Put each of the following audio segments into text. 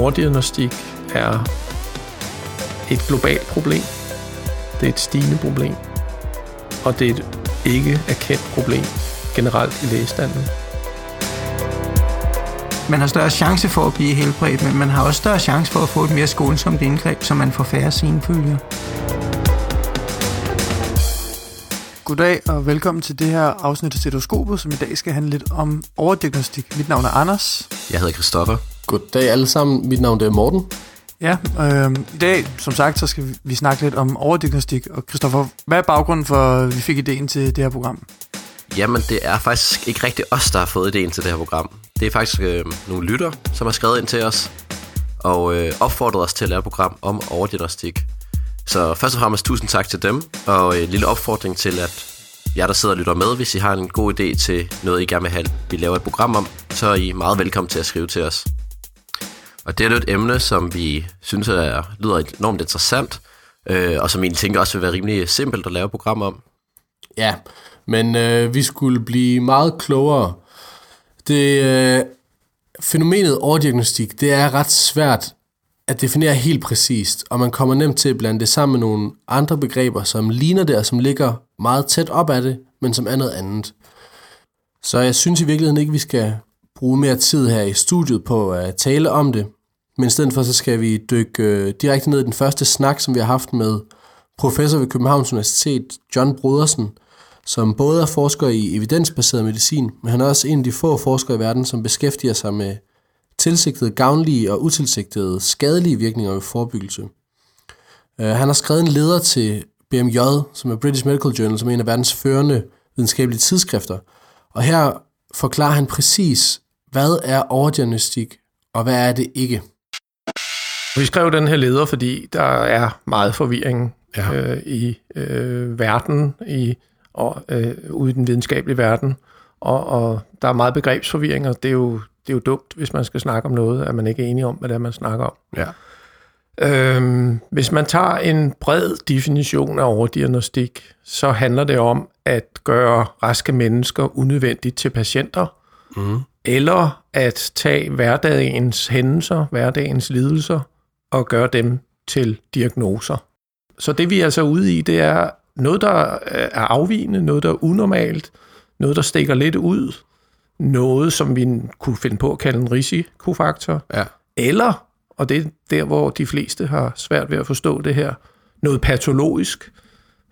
overdiagnostik er et globalt problem. Det er et stigende problem. Og det er et ikke erkendt problem generelt i lægestanden. Man har større chance for at blive helbredt, men man har også større chance for at få et mere skånsomt indgreb, så man får færre senfølger. Goddag og velkommen til det her afsnit af Stetoskopet, som i dag skal handle lidt om overdiagnostik. Mit navn er Anders. Jeg hedder Christoffer. Goddag alle sammen. Mit navn er Morten. Ja, øh, i dag, som sagt, så skal vi snakke lidt om overdiagnostik. Og Christoffer, hvad er baggrunden for, at vi fik ideen til det her program? Jamen, det er faktisk ikke rigtig os, der har fået ideen til det her program. Det er faktisk øh, nogle lytter, som har skrevet ind til os og øh, opfordret os til at lave et program om overdiagnostik. Så først og fremmest tusind tak til dem, og en lille opfordring til, at jer, der sidder og lytter med, hvis I har en god idé til noget, I gerne vil have, vi laver et program om, så er I meget velkommen til at skrive til os. Og det er jo et emne, som vi synes er, lyder enormt interessant, øh, og som I tænker også vil være rimelig simpelt at lave et program om. Ja, men øh, vi skulle blive meget klogere. Det øh, fænomenet overdiagnostik, det er ret svært at definere helt præcist, og man kommer nemt til at blande det sammen med nogle andre begreber, som ligner det, og som ligger meget tæt op af det, men som er noget andet. Så jeg synes i virkeligheden ikke, vi skal bruge mere tid her i studiet på at tale om det, men i stedet for så skal vi dykke øh, direkte ned i den første snak, som vi har haft med professor ved Københavns Universitet, John Brodersen, som både er forsker i evidensbaseret medicin, men han er også en af de få forskere i verden, som beskæftiger sig med tilsigtede gavnlige og utilsigtede skadelige virkninger ved forebyggelse. Uh, han har skrevet en leder til BMJ, som er British Medical Journal, som er en af verdens førende videnskabelige tidsskrifter. Og her forklarer han præcis, hvad er overdiagnostik, og hvad er det ikke. Vi skrev den her leder, fordi der er meget forvirring ja. øh, i øh, verden, i og øh, ude i den videnskabelige verden, og, og der er meget begrebsforvirring, og det er jo det er jo dumt, hvis man skal snakke om noget, at man ikke er enig om, hvad det er, man snakker om. Ja. Øhm, hvis man tager en bred definition af overdiagnostik, så handler det om at gøre raske mennesker unødvendigt til patienter, mm. eller at tage hverdagens hændelser, hverdagens lidelser, og gøre dem til diagnoser. Så det vi er altså ude i, det er noget, der er afvigende, noget, der er unormalt, noget, der stikker lidt ud, noget, som vi kunne finde på at kalde en risikofaktor, ja. eller, og det er der, hvor de fleste har svært ved at forstå det her, noget patologisk,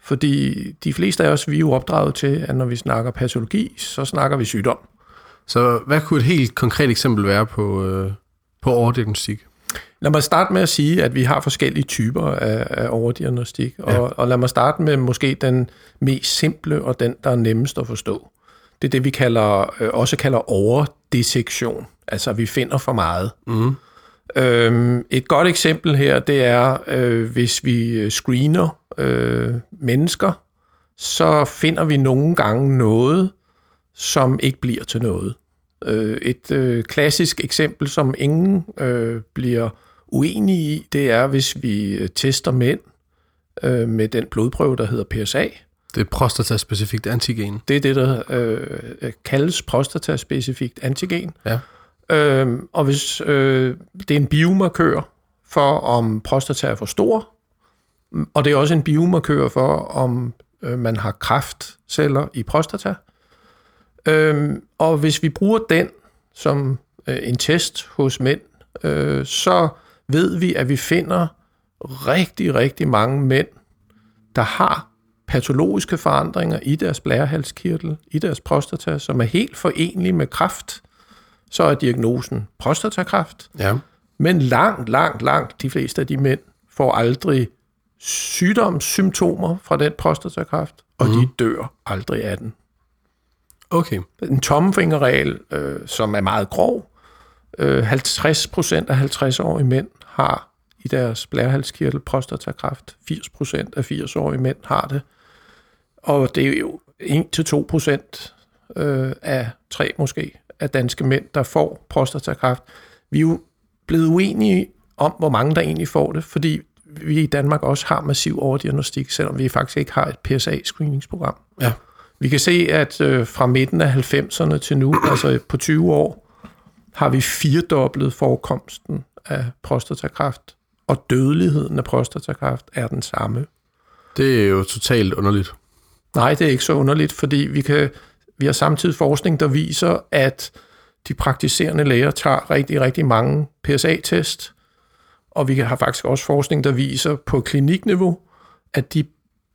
fordi de fleste af os, vi er jo opdraget til, at når vi snakker patologi, så snakker vi sygdom. Så hvad kunne et helt konkret eksempel være på, øh, på overdiagnostik? Lad mig starte med at sige, at vi har forskellige typer af, af overdiagnostik, ja. og, og lad mig starte med måske den mest simple og den, der er nemmest at forstå. Det er det, vi kalder, øh, også kalder overdissektion. Altså, vi finder for meget. Mm. Øhm, et godt eksempel her, det er, øh, hvis vi screener øh, mennesker, så finder vi nogle gange noget, som ikke bliver til noget. Øh, et øh, klassisk eksempel, som ingen øh, bliver uenige i, det er, hvis vi øh, tester mænd øh, med den blodprøve, der hedder PSA. Det er prostataspecifikt antigen. Det er det, der øh, kaldes prostataspecifikt antigen. Ja. Øh, og hvis øh, det er en biomarkør for, om prostata er for stor, og det er også en biomarkør for, om øh, man har kræftceller i prostata. Øh, og hvis vi bruger den som øh, en test hos mænd, øh, så ved vi, at vi finder rigtig, rigtig mange mænd, der har patologiske forandringer i deres blærehalskirtel, i deres prostata, som er helt forenlige med kræft, så er diagnosen prostatakræft. Ja. Men langt, langt, langt de fleste af de mænd får aldrig sygdomssymptomer fra den prostatakræft, og mm. de mhm. dør aldrig af den. Okay. En tommelfingerregel, øh, som er meget grov. Øh, 50 procent af 50-årige mænd har i deres blærehalskirtel prostatakræft. 80 procent af 80-årige mænd har det. Og det er jo 1-2 procent øh, af tre måske af danske mænd, der får prostatakræft. Vi er jo blevet uenige om, hvor mange der egentlig får det, fordi vi i Danmark også har massiv overdiagnostik, selvom vi faktisk ikke har et PSA-screeningsprogram. Ja. Vi kan se, at øh, fra midten af 90'erne til nu, altså på 20 år, har vi firedoblet forekomsten af prostatakræft, og dødeligheden af prostatakræft er den samme. Det er jo totalt underligt. Nej, det er ikke så underligt, fordi vi, kan, vi har samtidig forskning, der viser, at de praktiserende læger tager rigtig, rigtig mange PSA-test, og vi har faktisk også forskning, der viser på klinikniveau, at de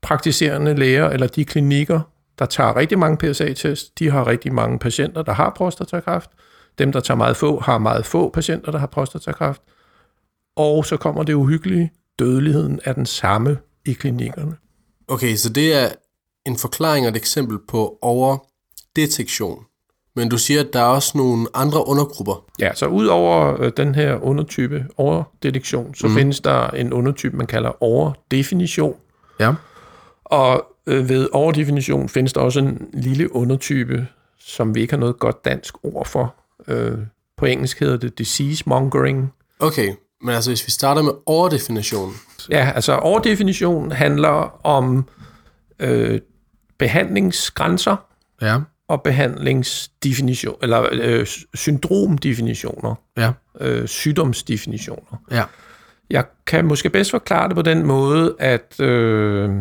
praktiserende læger, eller de klinikker, der tager rigtig mange PSA-test, de har rigtig mange patienter, der har prostatakræft. Dem, der tager meget få, har meget få patienter, der har prostatakræft. Og så kommer det uhyggelige. Dødeligheden er den samme i klinikkerne. Okay, så det er en forklaring og et eksempel på overdetektion. Men du siger, at der er også nogle andre undergrupper. Ja, så ud over øh, den her undertype overdetektion, så mm. findes der en undertype, man kalder overdefinition. Ja. Og ved overdefinition findes der også en lille undertype, som vi ikke har noget godt dansk ord for. Øh, på engelsk hedder det disease mongering. Okay, men altså hvis vi starter med overdefinition. Ja, altså overdefinition handler om øh, behandlingsgrænser Ja. og behandlingsdefinition, eller øh, syndromdefinitioner, Ja. øh, sygdomsdefinitioner. Ja. Jeg kan måske bedst forklare det på den måde, at øh,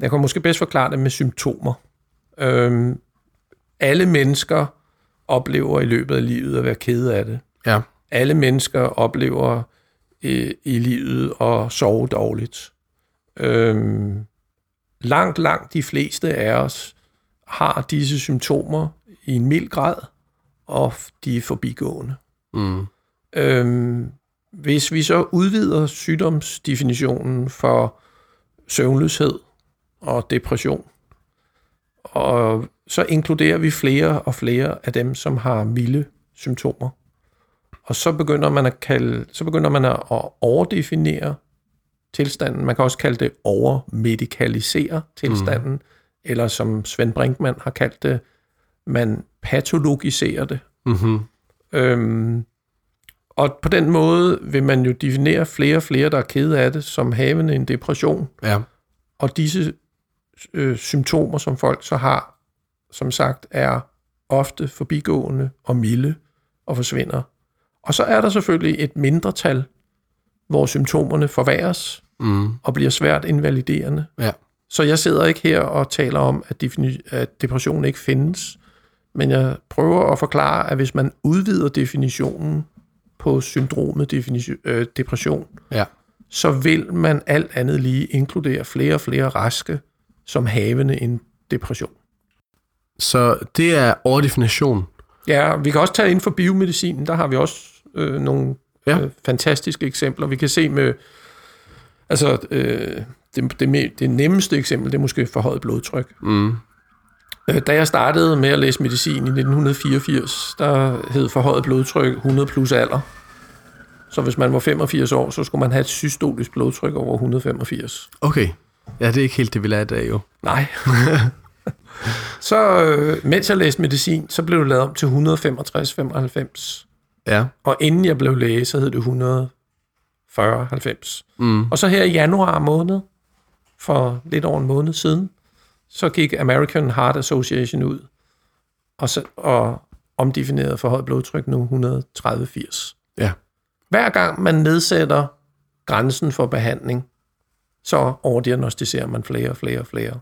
jeg kan måske bedst forklare det med symptomer. Øh, alle mennesker oplever i løbet af livet at være kede af det. Ja. Alle mennesker oplever i, i livet at sove dårligt. Øh, langt, langt de fleste af os har disse symptomer i en mild grad, og de er forbigående. Mm. Øhm, hvis vi så udvider sygdomsdefinitionen for søvnløshed og depression, og så inkluderer vi flere og flere af dem, som har milde symptomer. Og så begynder man at kalde, så begynder man at overdefinere tilstanden. Man kan også kalde det overmedikalisere tilstanden, mm. eller som Svend Brinkmann har kaldt det, man patologiserer det. Mm-hmm. Øhm, og på den måde vil man jo definere flere og flere, der er kede af det, som havende en depression. Ja. Og disse øh, symptomer, som folk så har, som sagt, er ofte forbigående og milde og forsvinder. Og så er der selvfølgelig et mindretal, hvor symptomerne forværres Mm. og bliver svært invaliderende. Ja. Så jeg sidder ikke her og taler om, at, defini- at depression ikke findes, men jeg prøver at forklare, at hvis man udvider definitionen på syndromet definition, øh, depression, Ja. så vil man alt andet lige inkludere flere og flere raske som havende en depression. Så det er overdefinition. Ja, vi kan også tage inden for biomedicinen, der har vi også øh, nogle Ja. øh, fantastiske eksempler. Vi kan se med, altså øh, det, det, det nemmeste eksempel, det er måske forhøjet blodtryk. Mm. Øh, Da jeg startede med at læse medicin i 1984, der hed forhøjet blodtryk 100 plus alder. Så hvis man var 85 år, så skulle man have et systolisk blodtryk over 185. Okay. Ja, det er ikke helt det, vi lærer i dag, jo. Nej. så øh, mens jeg læste medicin, så blev det lavet om til 165-95. Ja. Og inden jeg blev læge, så hed det 140-90. Mm. Og så her i januar måned, for lidt over en måned siden, så gik American Heart Association ud og, så, og omdefinerede forhøjet blodtryk nu 130-80. Ja. Hver gang man nedsætter grænsen for behandling, så overdiagnostiserer man flere og flere og flere.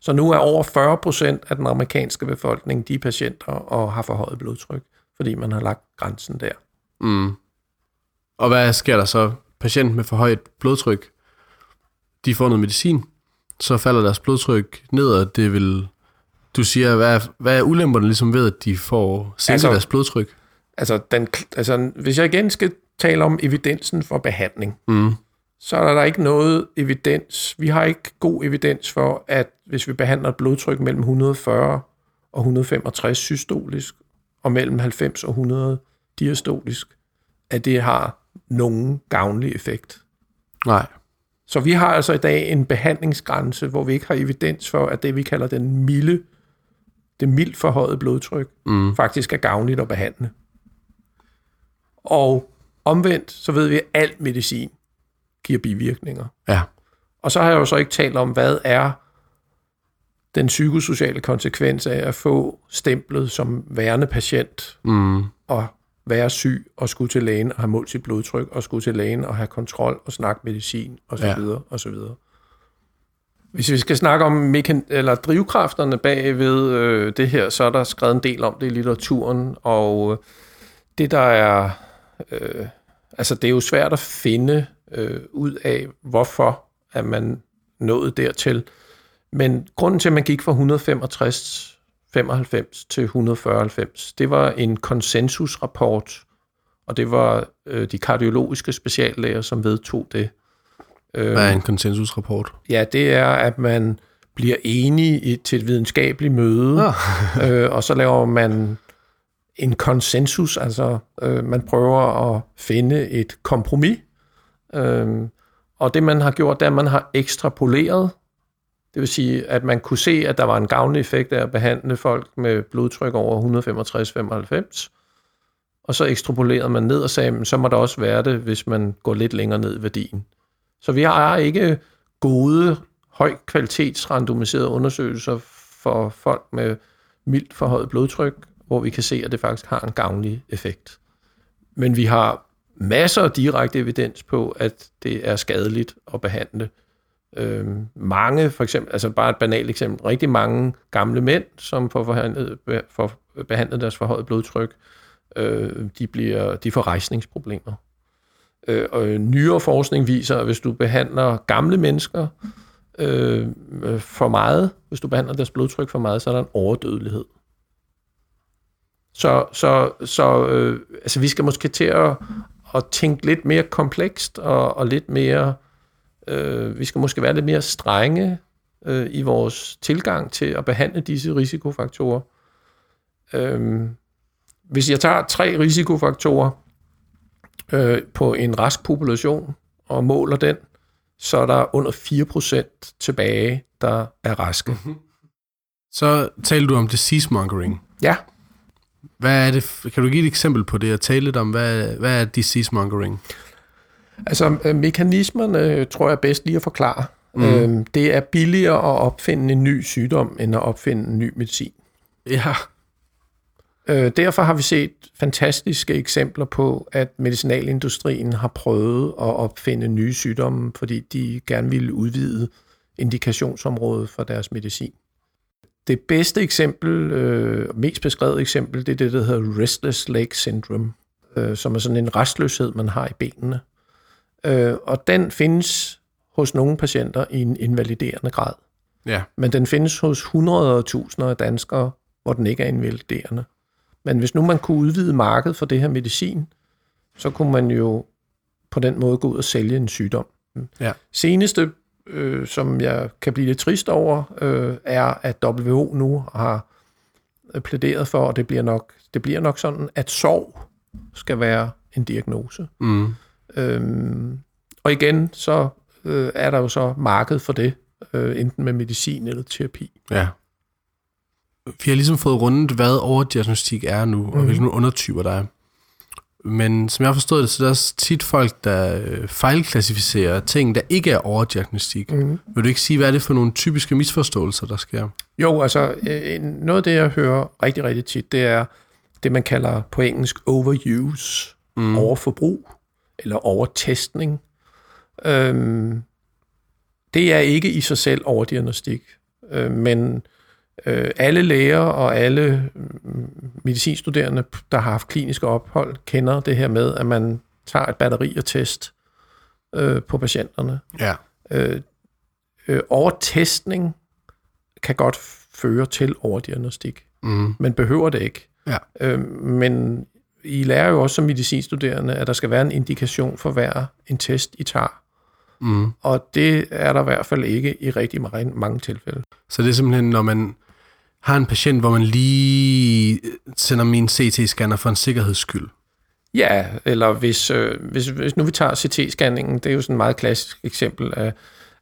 Så nu er over 40 procent af den amerikanske befolkning, de er patienter og har forhøjet blodtryk, fordi man har lagt grænsen der. Mm. Og hvad sker der så? Patient med for højt blodtryk, de får noget medicin, så falder deres blodtryk ned, og det vil... Du siger, hvad er, hvad er ulemperne ligesom ved, at de får sænket Altså- deres blodtryk? Altså, den, altså, hvis jeg igen skal tale om evidensen for behandling, Mm. Så er der ikke noget evidens. Vi har ikke god evidens for, at hvis vi behandler et blodtryk mellem 140 og 165 systolisk, og mellem 90 og 100 diastolisk, at det har nogen gavnlig effekt. Nej. Så vi har altså i dag en behandlingsgrænse, hvor vi ikke har evidens for, at det, vi kalder den milde, det mildt forhøjet blodtryk, Mm. faktisk er gavnligt at behandle. Og omvendt, så ved vi, at al medicin giver bivirkninger. Ja. Og så har jeg jo så ikke talt om, hvad er den psykosociale konsekvens af at få stemplet som værende patient Mm. og være syg og skulle til lægen og have målt sit blodtryk og skulle til lægen og have kontrol og snakke medicin og så Ja. videre og så videre. Hvis vi skal snakke om mekan- eller drivkræfterne bag ved øh, det her, så er der skrevet en del om det i litteraturen, og øh, det der er, øh, altså det er jo svært at finde øh, ud af, hvorfor at man nået dertil. Men grunden til, at man gik fra 165 95 til 194, det var en konsensusrapport, og det var øh, de kardiologiske speciallæger, som vedtog det. Øh, Hvad er en konsensusrapport? Ja, det er, at man bliver enige i, til et videnskabeligt møde, Ah. øh, og så laver man en konsensus, altså øh, man prøver at finde et kompromis. Øh, og det man har gjort, det er, at man har ekstrapoleret, det vil sige, at man kunne se, at der var en gavnlig effekt af at behandle folk med blodtryk over 165-95, og så ekstrapolerede man ned og sagde, så må der også være det, hvis man går lidt længere ned i værdien. Så vi har ikke gode, høj kvalitets randomiserede undersøgelser for folk med mildt forhøjet blodtryk, hvor vi kan se, at det faktisk har en gavnlig effekt. Men vi har masser af direkte evidens på, at det er skadeligt at behandle. Øh, mange, for eksempel, altså bare et banalt eksempel, rigtig mange gamle mænd, som får, forhandlet, får behandlet deres forhøjet blodtryk, øh, de, bliver, de får rejsningsproblemer. Øh, og nyere forskning viser, at hvis du behandler gamle mennesker øh, for meget, hvis du behandler deres blodtryk for meget, så er der en overdødelighed. Så, så, så øh, altså vi skal måske til at, at tænke lidt mere komplekst og, og lidt mere, øh, vi skal måske være lidt mere strenge øh, i vores tilgang til at behandle disse risikofaktorer. Øh, hvis jeg tager tre risikofaktorer øh, på en rask population og måler den, så er der under 4% tilbage, der er raske. Så taler du om disease mongering. Ja, Hvad er det? Kan du give et eksempel på det og tale lidt om, hvad, hvad er disease mongering? altså øh, mekanismerne øh, tror jeg er bedst lige at forklare. Mm. Øh, det er billigere at opfinde en ny sygdom, end at opfinde en ny medicin. Ja. Øh, derfor har vi set fantastiske eksempler på, at medicinalindustrien har prøvet at opfinde nye sygdomme, fordi de gerne ville udvide indikationsområdet for deres medicin. Det bedste eksempel, øh, mest beskrevet eksempel, det er det, der hedder restless leg syndrome, øh, som er sådan en restløshed, man har i benene. Øh, og den findes hos nogle patienter i en invaliderende grad. Ja. Men den findes hos hundreder og tusinder af danskere, hvor den ikke er invaliderende. Men hvis nu man kunne udvide markedet for det her medicin, så kunne man jo på den måde gå ud og sælge en sygdom. Ja. Seneste, øh, som jeg kan blive lidt trist over, øh, er, at WHO nu har plæderet for, og det bliver nok, det bliver nok sådan, at sorg skal være en diagnose. Mm. Øhm, og igen, så øh, er der jo så marked for det, øh, enten med medicin eller terapi. Ja. Vi har ligesom fået rundet, hvad overdiagnostik er nu, og Mhm. hvilke undertyper der er. Men som jeg har forstået det, så er der også tit folk, der øh, fejlklassificerer ting, der ikke er overdiagnostik. Mm. Vil du ikke sige, hvad er det for nogle typiske misforståelser, der sker? Jo, altså øh, noget af det, jeg hører rigtig, rigtig tit, det er det, man kalder på engelsk overuse, mm. overforbrug eller overtestning. Øhm, det er ikke i sig selv overdiagnostik, øh, men øh, alle læger og alle mm, medicinstuderende, der har haft kliniske ophold, kender det her med, at man tager et batteri og test øh, på patienterne. Ja. Øh, øh, overtestning kan godt føre til overdiagnostik, Mm. men behøver det ikke. Ja. Øh, men I lærer jo også som medicinstuderende, at der skal være en indikation for hver en test, I tager. Mm. Og det er der i hvert fald ikke i rigtig mange, mange tilfælde. Så det er simpelthen, når man har en patient, hvor man lige sender min CT-scanner for en sikkerheds skyld. Ja, eller hvis, øh, hvis, hvis nu vi tager CT-scanningen, det er jo sådan et meget klassisk eksempel af,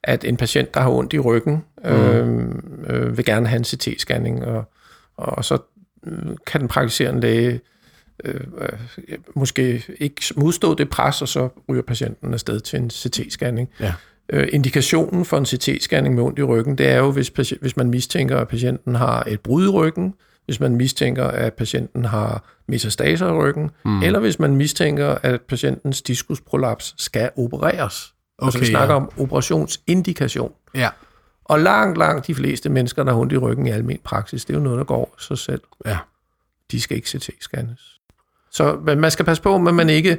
at en patient, der har ondt i ryggen, øh, øh, vil gerne have en CT-scanning, og, og så øh, kan den praktiserende læge øh, øh, måske ikke modstå det pres, og så ryger patienten afsted til en CT-scanning. Ja. Øh, indikationen for en CT-scanning med ondt i ryggen, det er jo, hvis, hvis man mistænker, at patienten har et brud i ryggen, hvis man mistænker, at patienten har metastaser i ryggen, mm. eller hvis man mistænker, at patientens diskusprolaps skal opereres. Okay, altså vi snakker ja. om operationsindikation. Ja. Og langt, langt de fleste mennesker, der har ondt i ryggen i almen praksis, det er jo noget, der går sig selv. Ja. De skal ikke CT-scannes. Så man skal passe på, at man ikke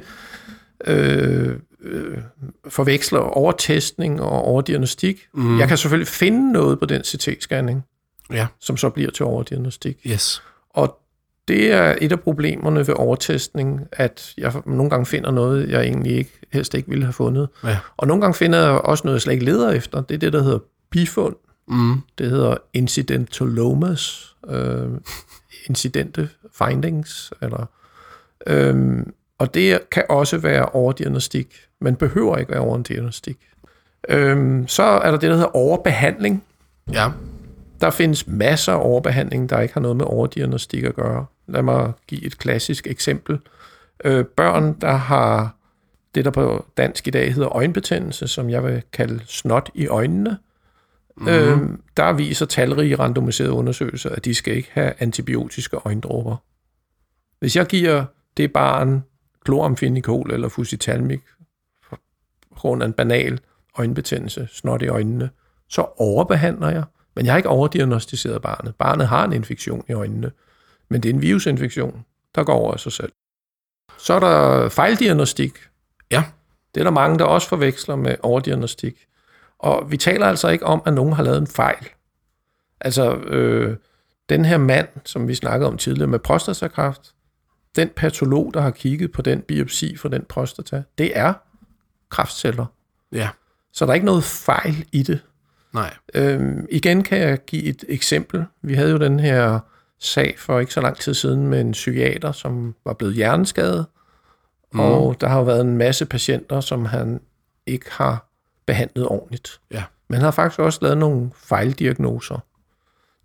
øh, øh, forveksler overtestning og overdiagnostik. Mm. Jeg kan selvfølgelig finde noget på den CT-scanning, Ja. som så bliver til overdiagnostik. Yes. Og det er et af problemerne ved overtestning, at jeg nogle gange finder noget, jeg egentlig ikke, helst ikke ville have fundet. Ja. Og nogle gange finder jeg også noget, jeg slet ikke leder efter. Det er det, der hedder bifund. Mm. Det hedder incidentalomas, øh, incidente findings, eller, øh, og det kan også være overdiagnostik, men behøver ikke være overdiagnostik. Øh, så er der det, der hedder overbehandling. Ja. Der findes masser af overbehandling, der ikke har noget med overdiagnostik at gøre. Lad mig give et klassisk eksempel. Øh, børn, der har det, der på dansk i dag hedder øjenbetændelse, som jeg vil kalde snot i øjnene, mm. øh, der viser talrige randomiserede undersøgelser, at de skal ikke have antibiotiske øjendråber. Hvis jeg giver det barn kloramfinikol eller fusitalmik på grund af en banal øjenbetændelse, snot i øjnene, så overbehandler jeg, men jeg har ikke overdiagnostiseret barnet. Barnet har en infektion i øjnene, men det er en virusinfektion, der går over af sig selv. Så er der fejldiagnostik. Ja. Det er der mange, der også forveksler med overdiagnostik. Og vi taler altså ikke om, at nogen har lavet en fejl. Altså, øh, den her mand, som vi snakkede om tidligere med prostatakræft, den patolog, der har kigget på den biopsi for den prostata, det er kræftceller. Ja. Så der er ikke noget fejl i det. Nej. Øhm, igen kan jeg give et eksempel. Vi havde jo den her sag for ikke så lang tid siden med en psykiater, som var blevet hjerneskadet, mm. og der har jo været en masse patienter, som han ikke har behandlet ordentligt. Ja. Men han har faktisk også lavet nogle fejldiagnoser.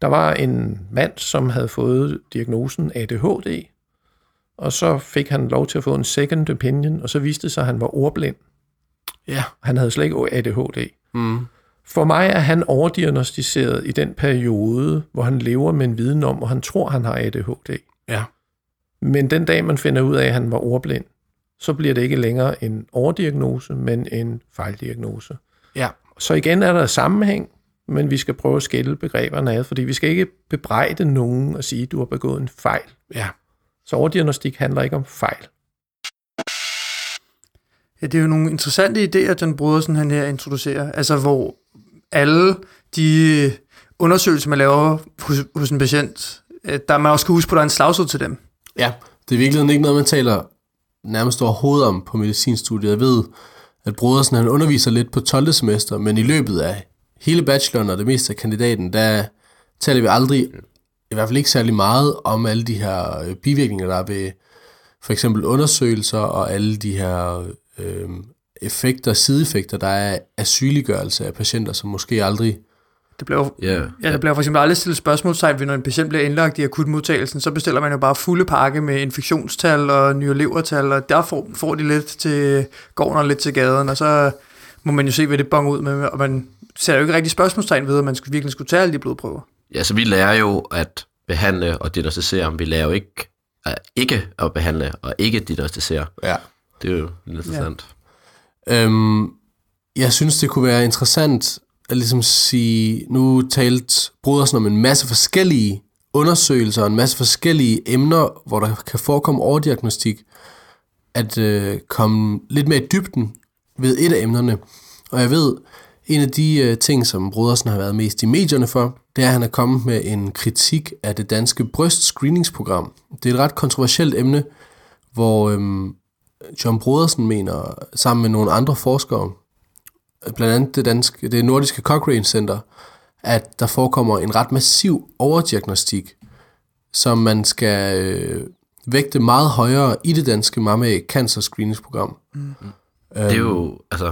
Der var en mand, som havde fået diagnosen ADHD, og så fik han lov til at få en second opinion, og så viste det sig, at han var ordblind. Ja. Han havde slet ikke ADHD. Mm. For mig er han overdiagnostiseret i den periode, hvor han lever med en viden om, og han tror, han har ADHD. Ja. Men den dag, man finder ud af, at han var ordblind, så bliver det ikke længere en overdiagnose, men en fejldiagnose. Ja. Så igen er der sammenhæng, men vi skal prøve at skille begreberne ad, fordi vi skal ikke bebrejde nogen og sige, at du har begået en fejl. Ja. Så overdiagnostik handler ikke om fejl. Ja, det er jo nogle interessante idéer, den Brodersen han her introducerer. Altså, hvor alle de undersøgelser, man laver hos, hos en patient, øh, der man også skal huske på, at der er en slagsud til dem. Ja, det er virkelig ikke noget, man taler nærmest overhovedet om på medicinstudiet. Jeg ved, at Brodersen han underviser lidt på 12. semester, men i løbet af hele bacheloren og det meste af kandidaten, der taler vi aldrig, i hvert fald ikke særlig meget, om alle de her øh, bivirkninger, der er ved for eksempel undersøgelser og alle de her øh, effekter, sideeffekter, der er af sygeliggørelse af patienter, som måske aldrig... Det bliver, jo- Ja, ja, der bliver for eksempel aldrig stillet spørgsmålstegn ved, når en patient bliver indlagt i akutmodtagelsen, så bestiller man jo bare fulde pakke med infektionstal og nye levertal, og der får, får de lidt til gården og lidt til gaden, og så må man jo se, hvad det bonger ud med, og man ser jo ikke rigtig spørgsmålstegn ved, at man skulle, virkelig skulle tage alle de blodprøver. Ja, så vi lærer jo at behandle og diagnostisere, men vi lærer jo ikke, uh, ikke at behandle og ikke diagnostisere. Ja. Det er jo lidt interessant. Øhm, jeg synes, det kunne være interessant at ligesom sige, nu talt Brodersen om en masse forskellige undersøgelser og en masse forskellige emner, hvor der kan forekomme overdiagnostik, at øh, komme lidt mere i dybden ved et af emnerne. Og jeg ved, en af de øh, ting, som Brodersen har været mest i medierne for, det er, at han er kommet med en kritik af det danske brystscreeningsprogram. Det er et ret kontroversielt emne, hvor øhm, John Brodersen mener, sammen med nogle andre forskere, blandt andet det, danske, det nordiske Cochrane Center, at der forekommer en ret massiv overdiagnostik, som man skal øh, vægte meget højere i det danske MAMA Cancer Screeningsprogram. Mm. Det er jo, altså,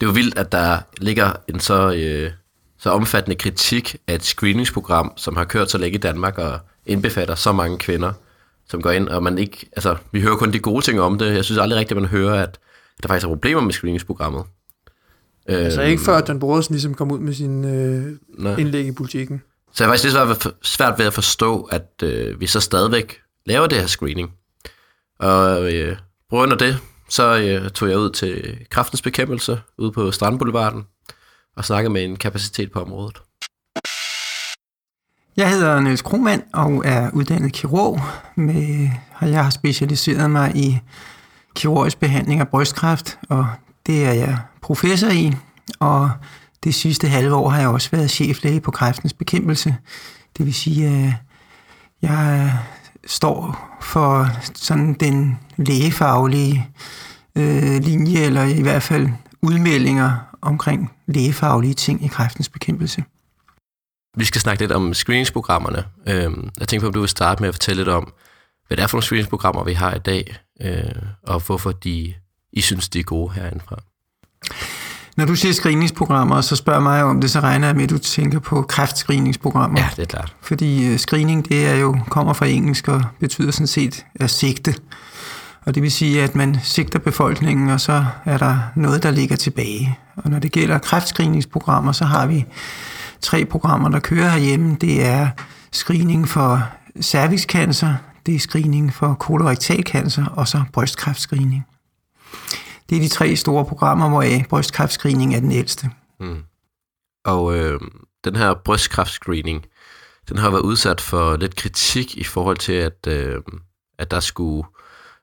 det er jo vildt, at der ligger en så, øh, så omfattende kritik af et screeningsprogram, som har kørt så længe i Danmark og indbefatter så mange kvinder, som går ind, og man ikke, altså, vi hører kun de gode ting om det. Jeg synes aldrig rigtigt, at man hører, at der faktisk er problemer med screeningsprogrammet. Altså ikke før, at den Brodersen ligesom kom ud med sin øh, nej. indlæg i politikken. Så jeg har faktisk lidt svært ved at forstå, at øh, vi så stadigvæk laver det her screening. Og øh, på grund af det, så øh, tog jeg ud til kraftens bekæmpelse ude på Strandboulevarden og snakkede med en kapacitet på området. Jeg hedder Niels Kromand og er uddannet kirurg. Med, jeg har specialiseret mig i kirurgisk behandling af brystkræft, og det er jeg professor i. Og det sidste halve år har jeg også været cheflæge på kræftens bekæmpelse. Det vil sige, at jeg står for sådan den lægefaglige øh, linje, eller i hvert fald udmeldinger omkring lægefaglige ting i kræftens bekæmpelse. Vi skal snakke lidt om screeningsprogrammerne. Øhm, jeg tænker på, om du vil starte med at fortælle lidt om, hvad det er for nogle screeningsprogrammer, vi har i dag, øh, og hvorfor de, I synes, de er gode herindefra. Når du siger screeningsprogrammer, så spørger mig om det, så regner jeg med, at du tænker på kræftscreeningsprogrammer. Ja, det er klart. Fordi screening, det er jo, kommer fra engelsk og betyder sådan set at sigte. Og det vil sige, at man sigter befolkningen, og så er der noget, der ligger tilbage. Og når det gælder kræftscreeningsprogrammer, så har vi tre programmer, der kører herhjemme. Det er screening for cervixcancer, det er screening for kolorektalcancer, og så brystkræftscreening. Det er de tre store programmer, hvor brystkræftscreening er den ældste. Mm. Og øh, den her brystkræftscreening, den har været udsat for lidt kritik i forhold til, at, øh, at der skulle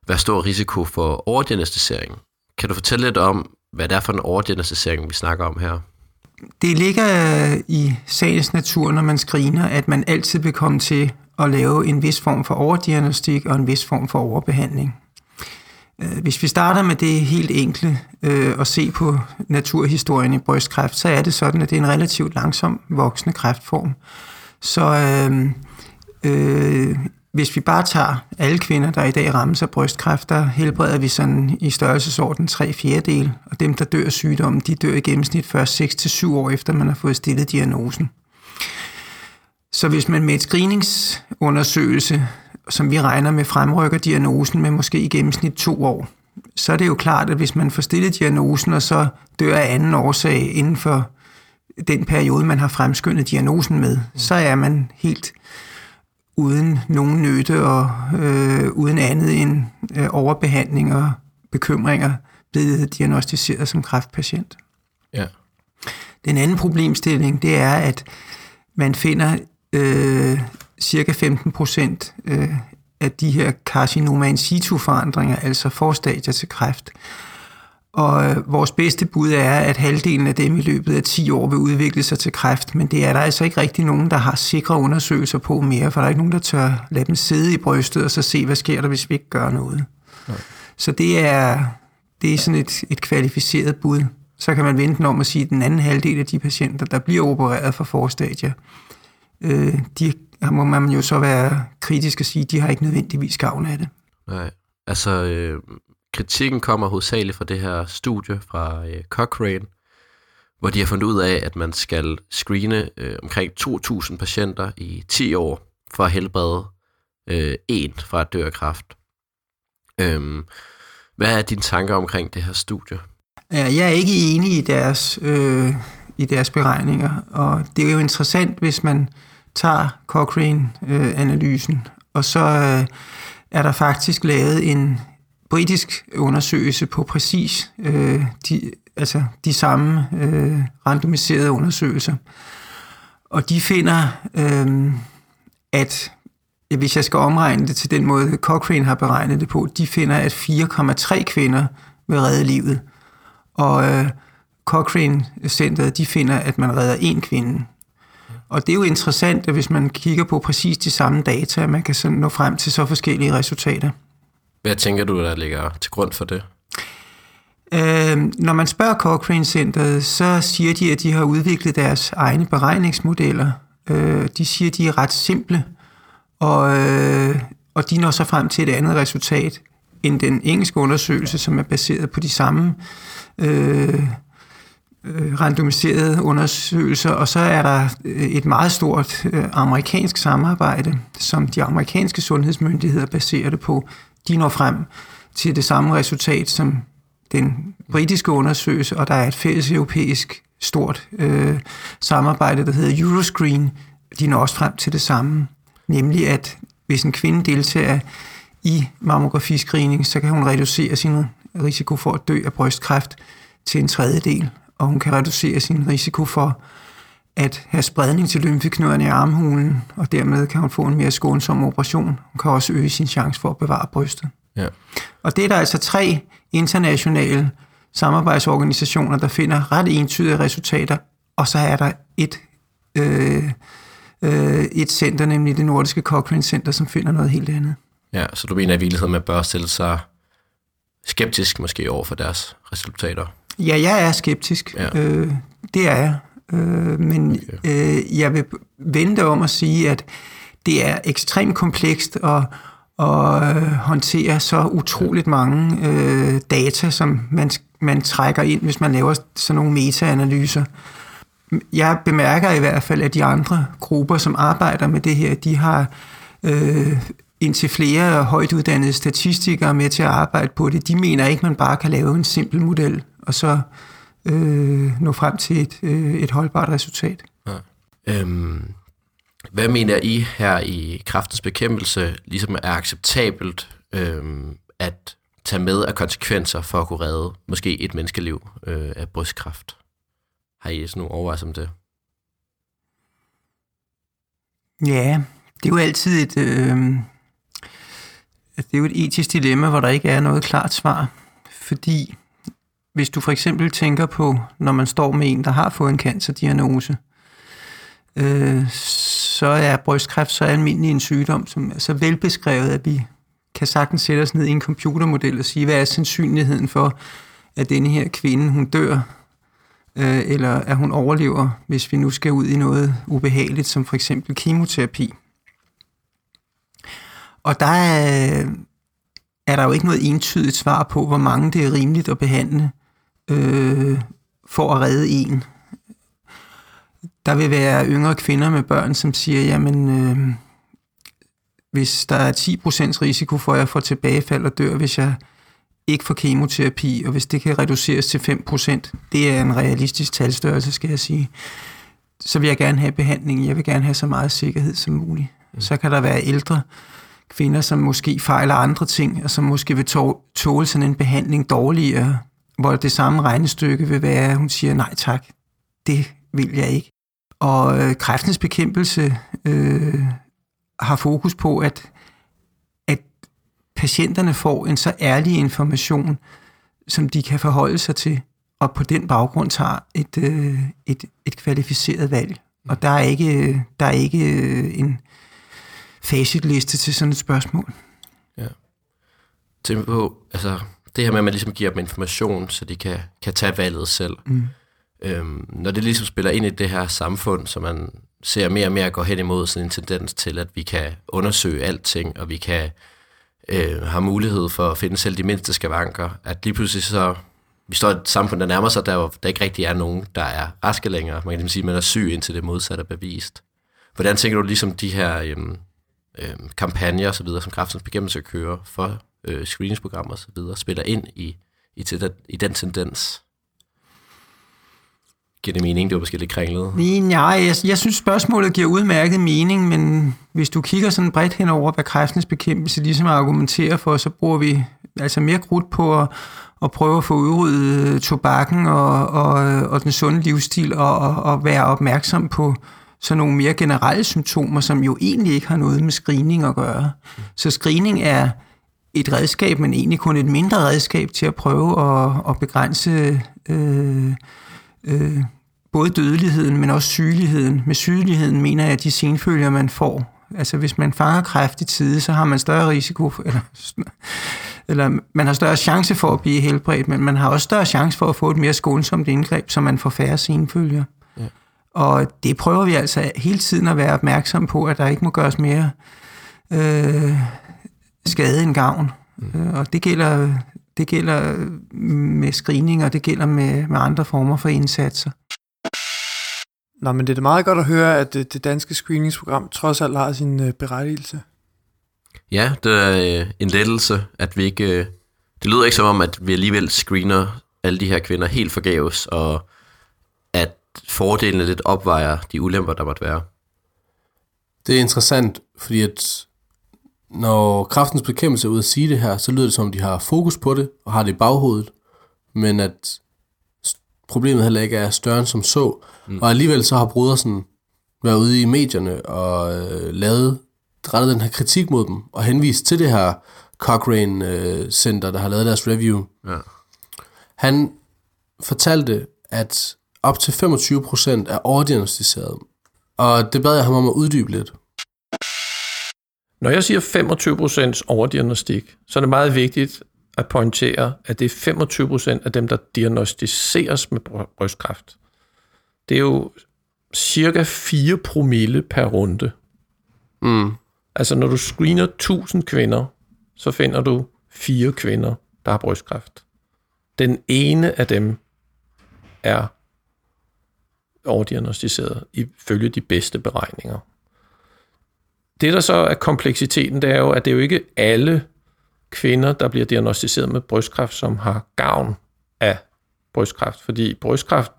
være stor risiko for overdiagnostisering. Kan du fortælle lidt om, hvad det er for en overdiagnostisering, vi snakker om her? Det ligger i sagens natur, når man screener, at man altid vil komme til at lave en vis form for overdiagnostik og en vis form for overbehandling. Øh, hvis vi starter med det helt enkle øh, og se på naturhistorien i brystkræft, så er det sådan, at det er en relativt langsom voksende kræftform. Så øh, øh, hvis vi bare tager alle kvinder, der i dag rammes af brystkræft, der helbreder vi sådan i størrelsesorden 3 fjerdedel, og dem, der dør af sygdommen, de dør i gennemsnit først 6-7 år efter, man har fået stillet diagnosen. Så hvis man med et screeningsundersøgelse, som vi regner med, fremrykker diagnosen med måske i gennemsnit to år, så er det jo klart, at hvis man får stillet diagnosen, og så dør af anden årsag inden for den periode, man har fremskyndet diagnosen med, så er man helt uden nogen nytte og øh, uden andet end øh, overbehandling og bekymringer blevet diagnostiseret som kræftpatient. Ja. Den anden problemstilling, det er, at man finder øh, cirka 15 procent øh, af de her carcinoma in situ forandringer, altså forstadier til kræft. Og øh, vores bedste bud er, at halvdelen af dem i løbet af 10 år vil udvikle sig til kræft, men det er der altså ikke rigtig nogen, der har sikre undersøgelser på mere, for der er ikke nogen, der tør lade dem sidde i brystet og så se, hvad sker der, hvis vi ikke gør noget. Nej. Så det er, det er sådan et, et kvalificeret bud. Så kan man vente om at sige, at den anden halvdel af de patienter, der bliver opereret for forstadier, øh, de må man jo så være kritisk og sige, at de har ikke nødvendigvis gavn af det. Nej, altså øh, kritikken kommer hovedsageligt fra det her studie fra øh, Cochrane, hvor de har fundet ud af, at man skal screene øh, omkring 2.000 patienter i 10 år for at helbrede øh, en fra at dø af kræft. Øhm, hvad er dine tanker omkring det her studie? Jeg er ikke enig i deres, øh, i deres beregninger, og det er jo interessant, hvis man tager Cochrane-analysen, øh, og så øh, er der faktisk lavet en britisk undersøgelse på præcis øh, de, altså de samme øh, randomiserede undersøgelser. Og de finder, øh, at hvis jeg skal omregne det til den måde, Cochrane har beregnet det på, de finder, at 4,3 kvinder vil redde livet. Og øh, Cochrane-centret, de finder, at man redder en kvinde. Og det er jo interessant, at hvis man kigger på præcis de samme data, man kan sådan nå frem til så forskellige resultater. Hvad tænker du, der ligger til grund for det? Øh, når man spørger Cochrane Centeret, så siger de, at de har udviklet deres egne beregningsmodeller. Øh, de siger, at de er ret simple, og, øh, og de når så frem til et andet resultat end den engelske undersøgelse, som er baseret på de samme øh, øh randomiserede undersøgelser, og så er der øh, et meget stort øh, amerikansk samarbejde, som de amerikanske sundhedsmyndigheder baserer det på. De når frem til det samme resultat som den britiske undersøgelse, og der er et fælles europæisk stort øh, samarbejde, der hedder Euroscreen, de når også frem til det samme, nemlig at hvis en kvinde deltager i mammografiscreening, så kan hun reducere sin risiko for at dø af brystkræft til en tredjedel, og hun kan reducere sin risiko for at have spredning til lymfeknuderne i armhulen, og dermed kan hun få en mere skånsom operation. Hun kan også øge sin chance for at bevare brystet. Ja. Og det er der altså tre internationale samarbejdsorganisationer, der finder ret entydige resultater, og så er der et, øh, øh, et center, nemlig det nordiske Cochrane Center, som finder noget helt andet. Ja, så du mener i virkeligheden, man bør stille sig skeptisk måske over for deres resultater? Ja, jeg er skeptisk. Ja. Øh, det er jeg. Øh, men okay. øh, jeg vil vente om at sige, at det er ekstremt komplekst at, at øh, håndtere så utroligt mange øh, data, som man, man trækker ind, hvis man laver sådan nogle meta-analyser. Jeg bemærker i hvert fald, at de andre grupper, som arbejder med det her, de har øh, indtil flere højt uddannede statistikere med til at arbejde på det. De mener ikke, man bare kan lave en simpel model, og så øh, nå frem til et, øh, et holdbart resultat. Ja. Øhm, hvad mener I her i kraftens bekæmpelse ligesom er acceptabelt øhm, at tage med af konsekvenser for at kunne redde måske et menneskeliv øh, af brystkræft? Har I sådan nogle overvejelser om det? Ja, det er jo altid et, øh, det er jo et etisk dilemma, hvor der ikke er noget klart svar. Fordi hvis du for eksempel tænker på, når man står med en, der har fået en cancerdiagnose, øh, så er brystkræft så almindelig en sygdom, som er så velbeskrevet, at vi kan sagtens sætte os ned i en computermodel og sige, hvad er sandsynligheden for, at denne her kvinde, hun dør, øh, eller at hun overlever, hvis vi nu skal ud i noget ubehageligt, som for eksempel kemoterapi. Og der er, er der jo ikke noget entydigt svar på, hvor mange det er rimeligt at behandle øh, for at redde en. Der vil være yngre kvinder med børn, som siger, jamen, øh, hvis der er 10% risiko for, at jeg får tilbagefald og dør, hvis jeg ikke får kemoterapi, og hvis det kan reduceres til 5%, det er en realistisk talstørrelse, skal jeg sige, så vil jeg gerne have behandling. Jeg vil gerne have så meget sikkerhed som muligt. Så kan der være ældre kvinder, som måske fejler andre ting, og som måske vil tåle sådan en behandling dårligere, hvor det samme regnestykke vil være, at hun siger, nej tak, det vil jeg ikke. Og øh, kræftens bekæmpelse øh, har fokus på, at, at patienterne får en så ærlig information, som de kan forholde sig til, og på den baggrund tager et, øh, et, et kvalificeret valg. Og der er ikke, der er ikke øh, en facitliste til sådan et spørgsmål. Ja. Tænk på, altså det her med, at man ligesom giver dem information, så de kan, kan tage valget selv. Mm. Øhm, når det ligesom spiller ind i det her samfund, så man ser mere og mere gå hen imod sådan en tendens til, at vi kan undersøge alting, og vi kan øh, have mulighed for at finde selv de mindste skavanker, at lige pludselig så, vi står i et samfund, der nærmer sig, der, der ikke rigtig er nogen, der er raske længere. Man kan ligesom sige, at man er syg, indtil det modsatte er bevist. Hvordan tænker du ligesom de her øhm, øhm, kampagner, så videre, som kraftens bekæmpelse kører for øh, screeningsprogrammer og så videre, spiller ind i, i, til i den tendens? Giver det mening? Det var måske lidt kringlet. Nej, jeg, jeg synes spørgsmålet giver udmærket mening, men hvis du kigger sådan bredt henover, hvad kræftens bekæmpelse ligesom argumenterer for, så bruger vi altså mere krudt på at, at prøve at få udryddet øh, tobakken og, og, og den sunde livsstil og, og, og være opmærksom på sådan nogle mere generelle symptomer, som jo egentlig ikke har noget med screening at gøre. Så screening er et redskab, men egentlig kun et mindre redskab til at prøve at, at begrænse øh, øh, både dødeligheden, men også sygeligheden. Med sygeligheden mener jeg, at de senfølger, man får, altså hvis man fanger kræft i tide, så har man større risiko, for, eller, eller man har større chance for at blive helbredt, men man har også større chance for at få et mere skånsomt indgreb, så man får færre senfølger. Ja. Og det prøver vi altså hele tiden at være opmærksom på, at der ikke må gøres mere øh, skade end gavn. Mm. Og det gælder, det gælder med screening, og det gælder med, med andre former for indsatser. Nå, men det er da meget godt at høre, at det, det danske screeningsprogram trods alt har sin øh, berettigelse. Ja, det er øh, en lettelse, at vi ikke... Øh, det lyder ikke som om, at vi alligevel screener alle de her kvinder helt forgæves, og at fordelene lidt opvejer de ulemper, der måtte være. Det er interessant, fordi at når kraftens bekæmpelse er ude at sige det her, så lyder det som, om de har fokus på det, og har det i baghovedet, men at problemet heller ikke er større end som så. Mm. Og alligevel så har Brodersen været ude i medierne og øh, lavet, rettet den her kritik mod dem, og henvist til det her Cochrane øh, Center, der har lavet deres review. Ja. Han fortalte, at op til 25% er overdiagnostiseret. Og det bad jeg ham om at uddybe lidt. Når jeg siger 25% overdiagnostik, så er det meget vigtigt at pointere, at det er 25% af dem, der diagnostiseres med bry- brystkræft. Det er jo cirka 4 promille per runde. Mm. Altså når du screener 1000 kvinder, så finder du fire kvinder, der har brystkræft. Den ene af dem er overdiagnostiseret ifølge de bedste beregninger. Det, der så er kompleksiteten, det er jo, at det er jo ikke alle kvinder, der bliver diagnostiseret med brystkræft, som har gavn af brystkræft. Fordi brystkræft,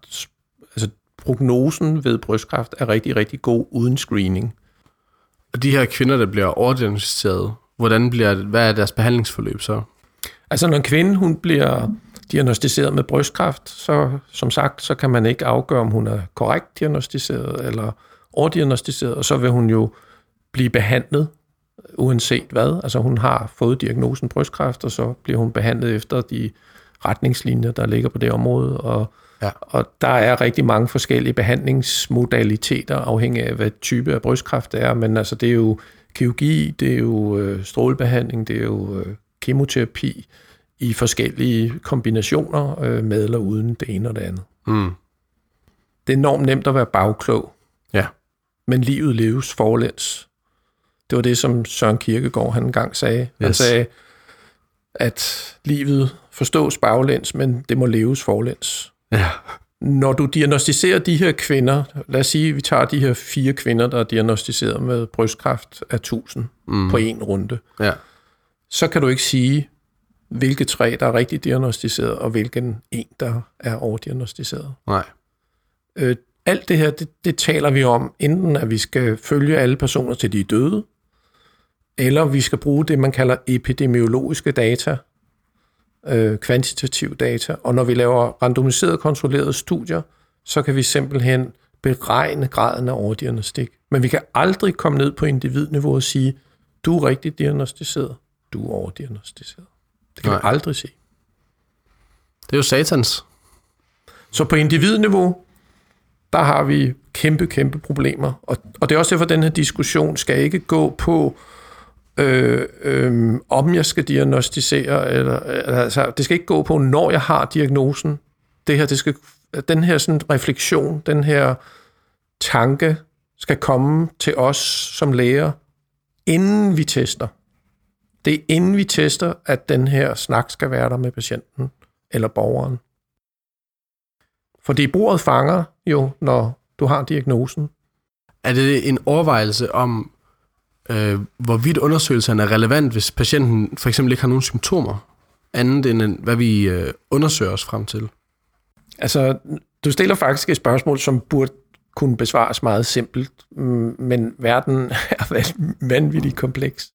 altså prognosen ved brystkræft er rigtig, rigtig god uden screening. Og de her kvinder, der bliver overdiagnostiseret, hvordan bliver, hvad er deres behandlingsforløb så? Altså når en kvinde hun bliver diagnostiseret med brystkræft, så som sagt, så kan man ikke afgøre, om hun er korrekt diagnostiseret eller overdiagnostiseret, og så vil hun jo blive behandlet uanset hvad. Altså hun har fået diagnosen brystkræft, og så bliver hun behandlet efter de retningslinjer, der ligger på det område, og, Ja. og der er rigtig mange forskellige behandlingsmodaliteter, afhængig af, hvad type af brystkræft det er, men altså det er jo kirurgi, det er jo øh, strålebehandling, det er jo øh, kemoterapi i forskellige kombinationer øh, med eller uden det ene og det andet. Mm. Det er enormt nemt at være bagklog, Ja. men livet leves forlæns. Det var det, som Søren Kierkegaard han engang sagde. Han Yes. sagde, at livet forstås baglæns, men det må leves forlæns. Ja. Når du diagnostiserer de her kvinder, lad os sige, at vi tager de her fire kvinder, der er diagnostiseret med brystkræft af 1000 mm. på en runde, Ja. så kan du ikke sige, hvilke tre, der er rigtig diagnostiseret, og hvilken en, der er overdiagnostiseret. Nej. Øh, alt det her, det, det taler vi om, enten at vi skal følge alle personer til de er døde, eller vi skal bruge det, man kalder epidemiologiske data, øh, kvantitativ data. Og når vi laver randomiserede kontrollerede studier, så kan vi simpelthen beregne graden af overdiagnostik. Men vi kan aldrig komme ned på individniveau og sige, du er rigtig diagnostiseret, du er overdiagnostiseret. Det kan Nej. vi aldrig sige. Det er jo satans. Så på individniveau, der har vi kæmpe, kæmpe problemer. Og, og det er også derfor, at den her diskussion skal ikke gå på, øh, øh, øhm, om jeg skal diagnostisere, eller, eller altså, det skal ikke gå på, når jeg har diagnosen. Det her, det skal, den her sådan refleksion, den her tanke, skal komme til os som læger, inden vi tester. Det er inden vi tester, at den her snak skal være der med patienten eller borgeren. Fordi bordet fanger jo, når du har diagnosen. Er det en overvejelse om, øh, hvorvidt undersøgelsen er relevant, hvis patienten for eksempel ikke har nogen symptomer, andet end en- hvad vi øh, undersøger os frem til? Altså, du stiller faktisk et spørgsmål, som burde kunne besvares meget simpelt, mm, men verden er van- vanvittigt kompleks.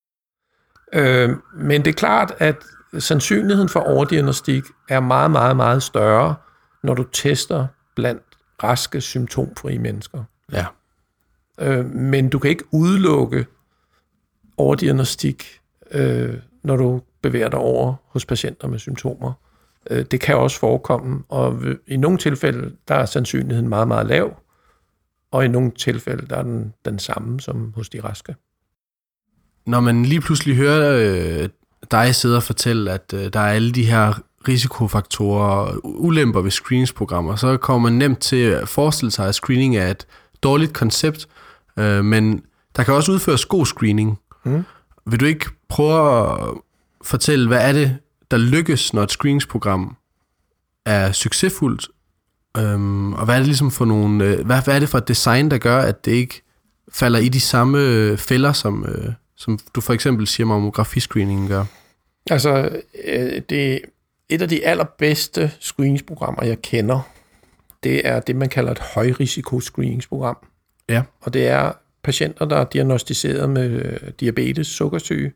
Øh, men det er klart, at sandsynligheden for overdiagnostik er meget, meget, meget større, når du tester blandt raske, symptomfrie mennesker. Ja. Øh, men du kan ikke udelukke overdiagnostik, øh, når du bevæger dig over hos patienter med symptomer. Øh, det kan også forekomme, og i nogle tilfælde, der er sandsynligheden meget, meget lav, og i nogle tilfælde, der er den den samme som hos de raske. Når man lige pludselig hører øh, dig sidde og fortælle, at øh, der er alle de her risikofaktorer og ulemper ved screeningsprogrammer, så kommer man nemt til at forestille sig, at screening er et dårligt koncept, øh, men der kan også udføres god screening. Mm. Vil du ikke prøve at fortælle, hvad er det, der lykkes, når et screeningsprogram er succesfuldt? Øhm, og hvad er det ligesom for nogle, øh, hvad, hvad er det for et design, der gør, at det ikke falder i de samme øh, fælder, som, øh, som du for eksempel siger, mammografiscreeningen gør? Altså, øh, det et af de allerbedste screeningsprogrammer, jeg kender, det er det, man kalder et højrisiko-screeningsprogram. Ja. Og det er patienter, der er diagnostiseret med øh, diabetes, sukkersyge,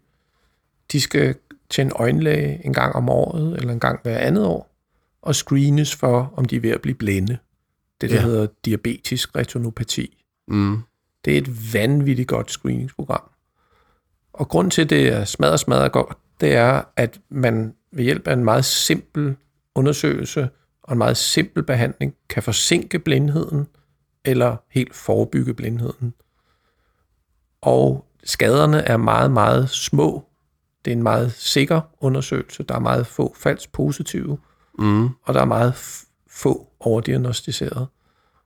de skal til en øjenlæge en gang om året, eller en gang hver andet år, og screenes for, om de er ved at blive blinde. Det, der Ja. ja. hedder diabetisk retinopati. Mm. Det er et vanvittigt godt screeningsprogram. Og grund til, at det er smadret, smadret godt, det er, at man ved hjælp af en meget simpel undersøgelse og en meget simpel behandling kan forsinke blindheden eller helt forebygge blindheden. Og skaderne er meget, meget små. Det er en meget sikker undersøgelse. Der er meget få falsk positive, Mm. og der er meget få overdiagnostiseret.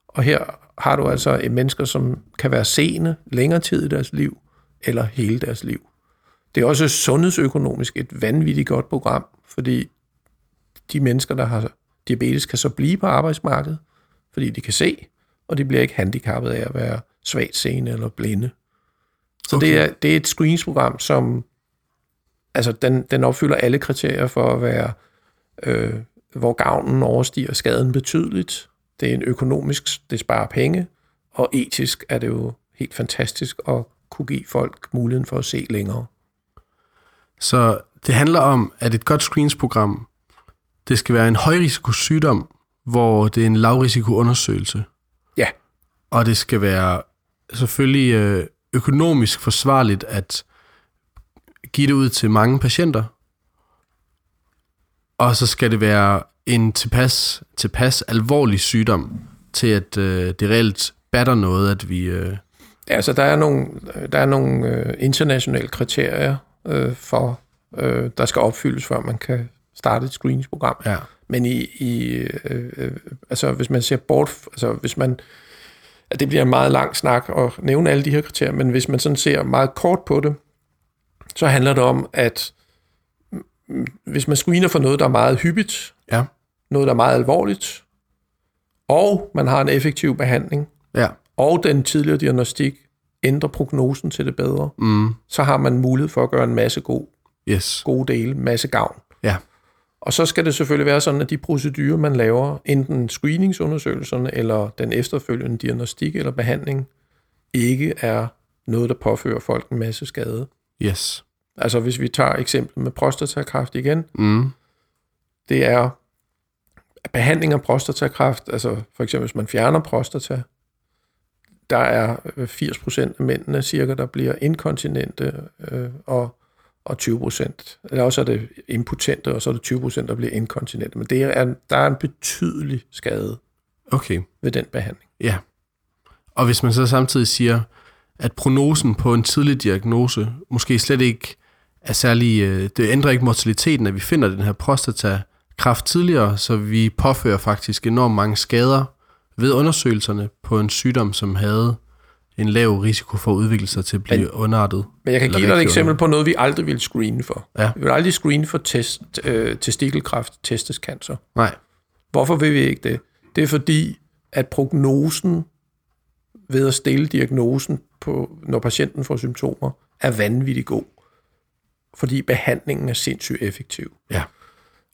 Og her har du altså et mennesker, som kan være seende længere tid i deres liv, eller hele deres liv. Det er også sundhedsøkonomisk et vanvittigt godt program, fordi de mennesker, der har diabetes, kan så blive på arbejdsmarkedet, fordi de kan se, og de bliver ikke handicappet af at være svagt seende eller blinde. Så okay. det, er, det er et screeningsprogram, som altså den, den opfylder alle kriterier for at være, øh, hvor gavnen overstiger skaden betydeligt. Det er en økonomisk, det sparer penge, og etisk er det jo helt fantastisk at kunne give folk muligheden for at se længere. Så det handler om, at et godt screensprogram, det skal være en højrisiko sygdom, hvor det er en lavrisiko undersøgelse. Ja. Og det skal være selvfølgelig øh, økonomisk forsvarligt at give det ud til mange patienter. Og så skal det være en tilpas, tilpas alvorlig sygdom til, at øh, det reelt batter noget, at vi... Øh, Altså, der er nogle, der er nogle øh, internationale kriterier øh, for, øh, der skal opfyldes, før man kan starte et screeningsprogram. ja. Men i, i øh, øh, altså hvis man ser bort, altså hvis man, at det bliver en meget lang snak at nævne alle de her kriterier, men hvis man sådan ser meget kort på det, så handler det om, at hvis man screener for noget, der er meget hyppigt, Ja. noget, der er meget alvorligt, og man har en effektiv behandling, Ja. og den tidligere diagnostik ændrer prognosen til det bedre, Mm. så har man mulighed for at gøre en masse god, Yes. gode dele, masse gavn. Ja. Og så skal det selvfølgelig være sådan, at de procedurer, man laver, enten screeningsundersøgelserne eller den efterfølgende diagnostik eller behandling, ikke er noget, der påfører folk en masse skade. Yes. Altså hvis vi tager eksemplet med prostatakræft igen, Mm. det er behandling af prostatakræft, altså for eksempel hvis man fjerner prostata, der er øh, 80% af mændene cirka, der bliver inkontinente, øh, og, og 20%, eller også er det impotente, og så er det 20%, der bliver inkontinente. Men det er, der er en betydelig skade Okay. ved den behandling. Ja. Og hvis man så samtidig siger, at prognosen på en tidlig diagnose måske slet ikke er særlig... øh, Det ændrer ikke mortaliteten, at vi finder den her prostatakræft tidligere, så vi påfører faktisk enormt mange skader ved undersøgelserne på en sygdom, som havde en lav risiko for at udvikle sig til at blive Men- underartet. Men jeg kan give dig et eksempel på noget, vi aldrig vil screene for. Ja. Vi vil aldrig screene for test, øh, testikelkræft, testescancer. Nej. Hvorfor vil vi ikke det? Det er fordi, at prognosen ved at stille diagnosen, på, når patienten får symptomer, er vanvittigt god. Fordi behandlingen er sindssygt effektiv. Ja.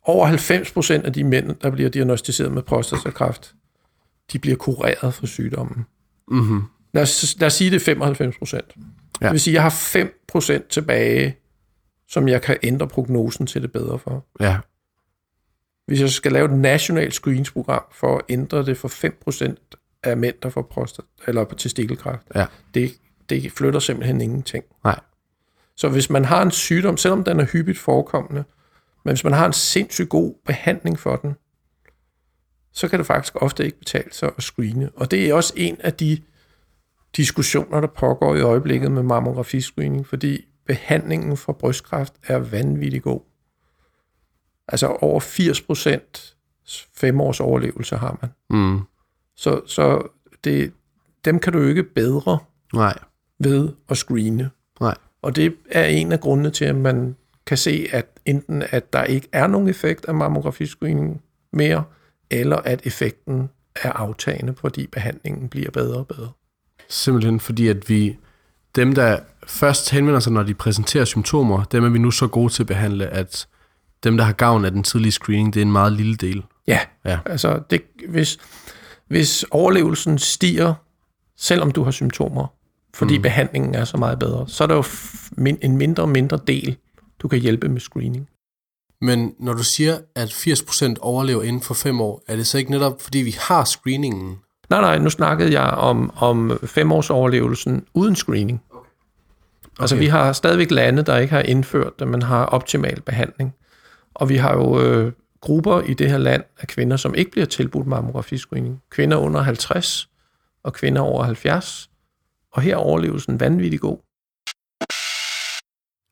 Over 90 procent af de mænd, der bliver diagnostiseret med prostatakræft, de bliver kureret for sygdommen. Mm-hmm. Lad os, lad os sige, det er 95 procent. Ja. Det vil sige, at jeg har 5 procent tilbage, som jeg kan ændre prognosen til det bedre for. Ja. Hvis jeg skal lave et nationalt screeningsprogram for at ændre det for 5% af mænd, der får prostat, eller på testikelkræft, Ja. det, det flytter simpelthen ingenting. Nej. Så hvis man har en sygdom, selvom den er hyppigt forekommende, men hvis man har en sindssygt god behandling for den, så kan det faktisk ofte ikke betale sig at screene. Og det er også en af de diskussioner, der pågår i øjeblikket med mammografiscreening, fordi behandlingen for brystkræft er vanvittig god. Altså over 80 procent fem års overlevelse har man. Mm. Så, så det, dem kan du jo ikke bedre Nej. ved at screene. Nej. Og det er en af grundene til, at man kan se, at enten at der ikke er nogen effekt af mammografiscreening mere, eller at effekten er aftagende, fordi behandlingen bliver bedre og bedre. Simpelthen fordi, at vi, dem der først henvender sig, når de præsenterer symptomer, dem er vi nu så gode til at behandle, at dem, der har gavn af den tidlige screening, det er en meget lille del. Ja, Ja. altså det, hvis, hvis overlevelsen stiger, selvom du har symptomer, fordi mm. behandlingen er så meget bedre. Så er der jo min, en mindre og mindre del, du kan hjælpe med screening. Men når du siger, at 80% overlever inden for fem år, er det så ikke netop, fordi vi har screeningen? Nej, nej, nu snakkede jeg om, om femårsoverlevelsen uden screening. Okay. Altså, vi har stadigvæk lande, der ikke har indført det, men har optimal behandling. Og vi har jo øh, grupper i det her land af kvinder, som ikke bliver tilbudt mammografiscreening. Kvinder under 50 og kvinder over 70. Og her er overlevelsen vanvittigt god.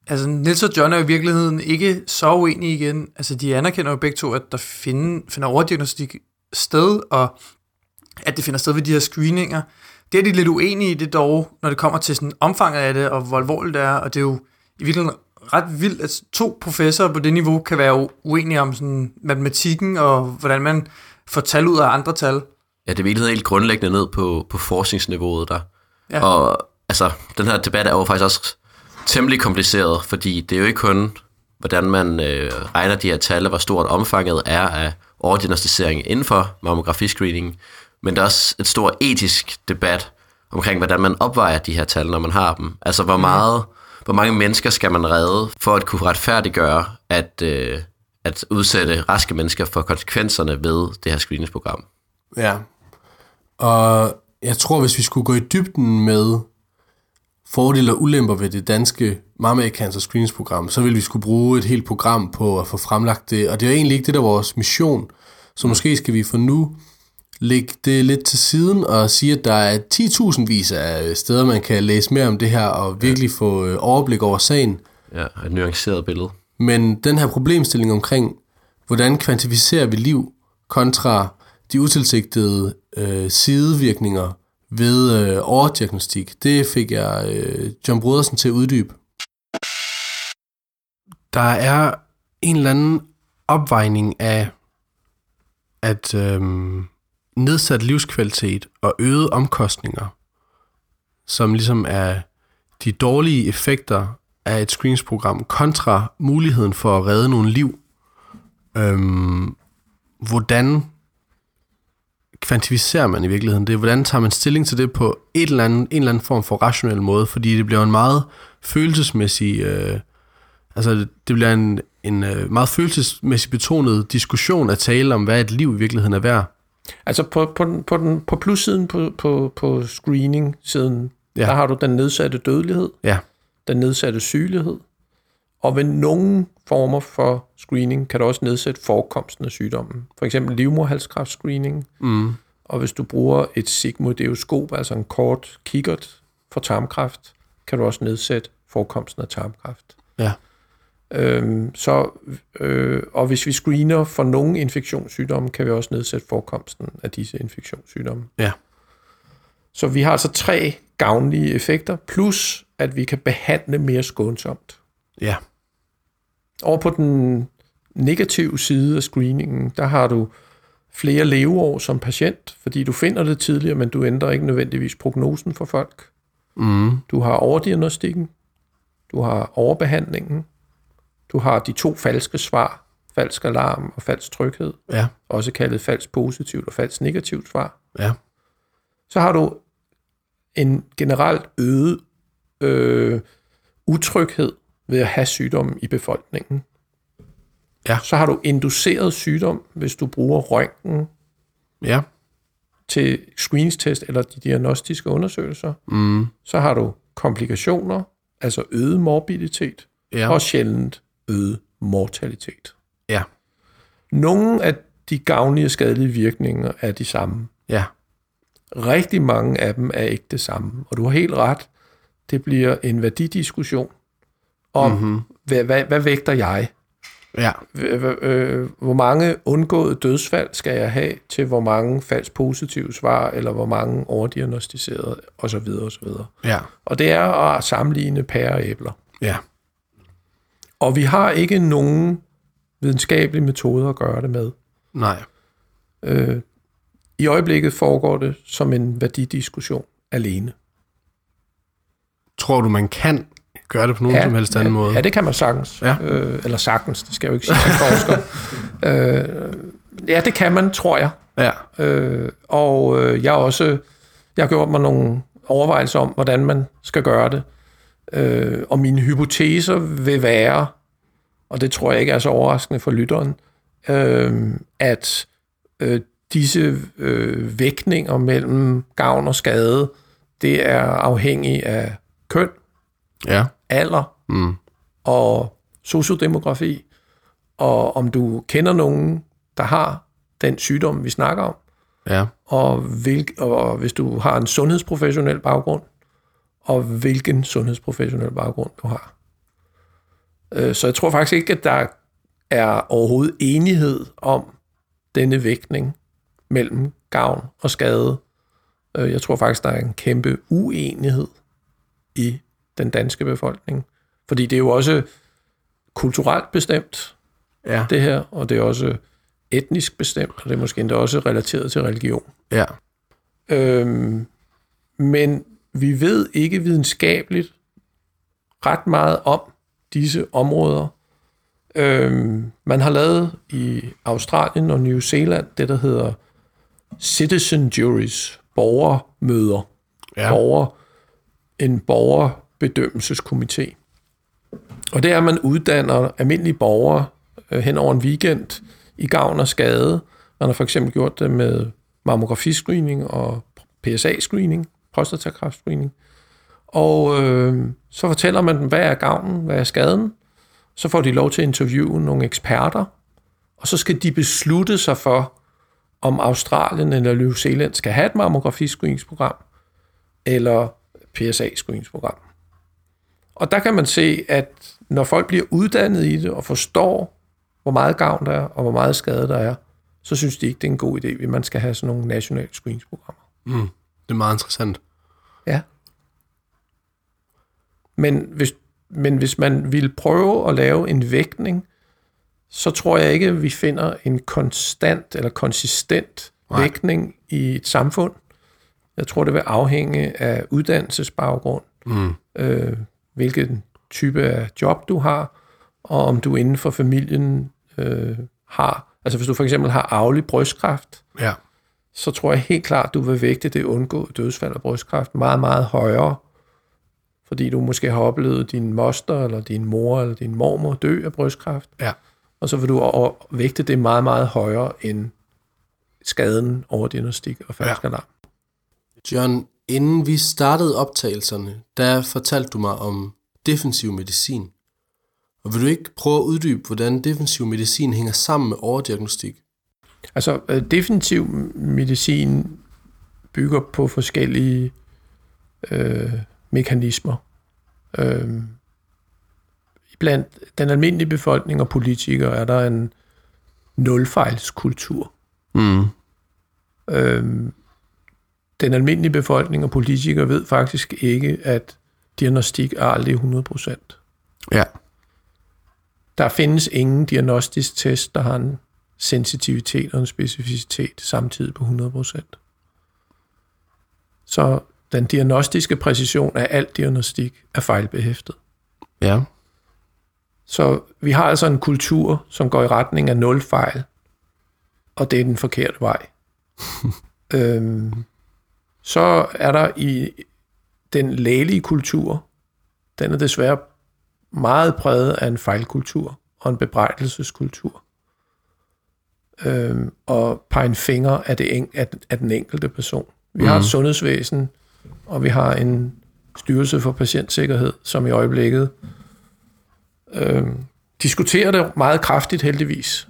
Altså, Nils og John er jo i virkeligheden ikke så uenige igen. Altså, de anerkender jo begge to, at der finder, finder overdiagnostik sted, og at det finder sted ved de her screeninger. Det er de lidt uenige i det dog, når det kommer til sådan omfanget af det, og hvor alvorligt det er, og det er jo i virkeligheden ret vildt, at to professorer på det niveau kan være uenige om sådan matematikken, og hvordan man får tal ud af andre tal. Ja, det er virkelig helt grundlæggende ned på, på forskningsniveauet der. Ja. Og altså, den her debat er jo faktisk også temmelig kompliceret, fordi det er jo ikke kun, hvordan man øh, regner de her tal, og hvor stort omfanget er af overdiagnostisering inden for mammografiscreening, men der er også et stort etisk debat omkring, hvordan man opvejer de her tal, når man har dem. Altså, hvor, meget, hvor mange mennesker skal man redde for at kunne retfærdiggøre, at, øh, at udsætte raske mennesker for konsekvenserne ved det her screeningsprogram. Ja. Og jeg tror, hvis vi skulle gå i dybden med fordele og ulemper ved det danske Mama Cancer Screeningsprogram, så ville vi skulle bruge et helt program på at få fremlagt det. Og det er egentlig ikke det, der er vores mission. Så måske skal vi for nu lægge det lidt til siden og sige, at der er 10.000 vis af steder, man kan læse mere om det her og virkelig få øh, overblik over sagen. Ja, et nuanceret billede. Men den her problemstilling omkring, hvordan kvantificerer vi liv kontra de utilsigtede øh, sidevirkninger ved øh, overdiagnostik, det fik jeg øh, John Brodersen til at uddybe. Der er en eller anden opvejning af, at øh, nedsat livskvalitet og øgede omkostninger, som ligesom er de dårlige effekter af et screeningsprogram kontra muligheden for at redde nogle liv. Øhm, hvordan kvantificerer man i virkeligheden det? Hvordan tager man stilling til det på et eller andet, en eller anden form for rationel måde? Fordi det bliver en meget følelsesmæssig... Øh, altså, det bliver en, en øh, meget følelsesmæssigt betonet diskussion at tale om, hvad et liv i virkeligheden er værd. Altså på, på, den, på, den, på plussiden på, på, på screening-siden, Ja. der har du den nedsatte dødelighed, Ja, den nedsatte sygelighed, og ved nogle former for screening kan du også nedsætte forekomsten af sygdommen. For eksempel livmorhalskræftscreening, mm, og hvis du bruger et sigmoideoskop, altså en kort kikkert for tarmkræft, kan du også nedsætte forekomsten af tarmkræft. ja, Øhm, så, øh, og hvis vi screener for nogle infektionssygdomme, kan vi også nedsætte forekomsten af disse infektionssygdomme. ja, Så vi har altså tre gavnlige effekter, plus at vi kan behandle mere skånsomt. ja, Over på den negative side af screeningen, der har du flere leveår som patient, fordi du finder det tidligere, men du ændrer ikke nødvendigvis prognosen for folk. mm, Du har overdiagnostikken, du har overbehandlingen, du har de to falske svar, falsk alarm og falsk tryghed, ja, også kaldet falsk positivt og falsk negativt svar. ja, Så har du en generelt øget øh, utryghed ved at have sygdommen i befolkningen. Ja. Så har du induceret sygdom, hvis du bruger røntgen ja, til screeningstest eller de diagnostiske undersøgelser. mm, Så har du komplikationer, altså øget morbiditet, ja, og sjældent øget mortalitet. ja, Nogle af de gavnlige og skadelige virkninger er de samme. ja, Rigtig mange af dem er ikke det samme. Og du har helt ret. Det bliver en værdidiskussion om, mm-hmm. hvad, hvad, hvad vægter jeg? ja, øh, Hvor mange undgåede dødsfald skal jeg have til hvor mange falsk positive svar, eller hvor mange overdiagnostiserede, osv. osv. ja, Og det er at sammenligne pærer og æbler. ja, Og vi har ikke nogen videnskabelige metoder at gøre det med. nej, Øh, I øjeblikket foregår det som en værdidiskussion alene. tror du, man kan gøre det på nogen ja, som helst anden ja, måde? Ja, det kan man sagtens. Ja. Øh, eller sagtens, det skal jeg jo ikke sige som forsker. øh, ja, det kan man, tror jeg. Ja, Øh, og øh, jeg har også jeg har gjort mig nogle overvejelser om, hvordan man skal gøre det. Øh, og mine hypoteser vil være, og det tror jeg ikke er så overraskende for lytteren, øh, at øh, disse øh, vægtninger mellem gavn og skade, det er afhængig af køn, Ja. alder Mm. og sociodemografi, og om du kender nogen, der har den sygdom, vi snakker om, Ja. og, hvil, og hvis du har en sundhedsprofessionel baggrund, og hvilken sundhedsprofessionel baggrund du har. Øh, Så jeg tror faktisk ikke, at der er overhovedet enighed om denne vægtning mellem gavn og skade. Øh, Jeg tror faktisk, der er en kæmpe uenighed i den danske befolkning. Fordi det er jo også kulturelt bestemt, Ja. det her, og det er også etnisk bestemt, og det er måske endda også relateret til religion. Ja. Øhm, men vi ved ikke videnskabeligt ret meget om disse områder. Øhm, man har lavet i Australien og New Zealand det, der hedder citizen juries, borgermøder. Ja. Borger, en borgerbedømmelseskomité. Og det er, at man uddanner almindelige borgere øh, hen over en weekend i gavn og skade. Man har for eksempel gjort det med mammografiscreening og PSA-screening, prostatakræftscreening. Og øh, så fortæller man dem, hvad er gavnen, hvad er skaden. Så får de lov til at interviewe nogle eksperter, og så skal de beslutte sig for, om Australien eller New Zealand skal have et mammografiscreeningsprogram eller PSA-screeningsprogram. Og der kan man se, at når folk bliver uddannet i det og forstår, hvor meget gavn der er og hvor meget skade der er, så synes de ikke, det er en god idé, at man skal have sådan nogle nationale screeningsprogrammer. Mm. Det er meget interessant. Ja. Men hvis, men hvis man vil prøve at lave en vægtning, så tror jeg ikke, at vi finder en konstant eller konsistent Nej. vægtning i et samfund. Jeg tror, det vil afhænge af uddannelsesbaggrund, Mm. øh, hvilken type af job du har, og om du inden for familien øh, har, altså hvis du for eksempel har arvelig brystkræft, Ja. så tror jeg helt klart, du vil vægte det undgå dødsfald af brystkræft meget, meget højere, fordi du måske har oplevet din moster, eller din mor, eller din mormor dø af brystkræft, Ja. og så vil du vægte det meget, meget højere end skaden over diagnostik og Ja. alarm. John, inden vi startede optagelserne, der fortalte du mig om defensiv medicin. Og vil du ikke prøve at uddybe, hvordan defensiv medicin hænger sammen med overdiagnostik? Altså, øh, definitiv medicin bygger på forskellige øh, mekanismer. Øh, blandt den almindelige befolkning og politikere er der en nulfejlskultur. Mm. Øh, den almindelige befolkning og politikere ved faktisk ikke, at diagnostik er aldrig 100%. Ja. Der findes ingen diagnostisk test, der har en sensitivitet og en specificitet samtidig på 100%. Så den diagnostiske præcision af al diagnostik er fejlbehæftet. Ja. Så vi har altså en kultur, som går i retning af nul fejl, og det er den forkerte vej. øhm, så er der i den lægelige kultur, den er desværre meget præget af en fejlkultur og en bebrejdelseskultur. Øhm, og pege en finger af, det en, af, af den enkelte person. Vi har et sundhedsvæsen, og vi har en styrelse for patientsikkerhed, som i øjeblikket øh, diskuterer det meget kraftigt heldigvis.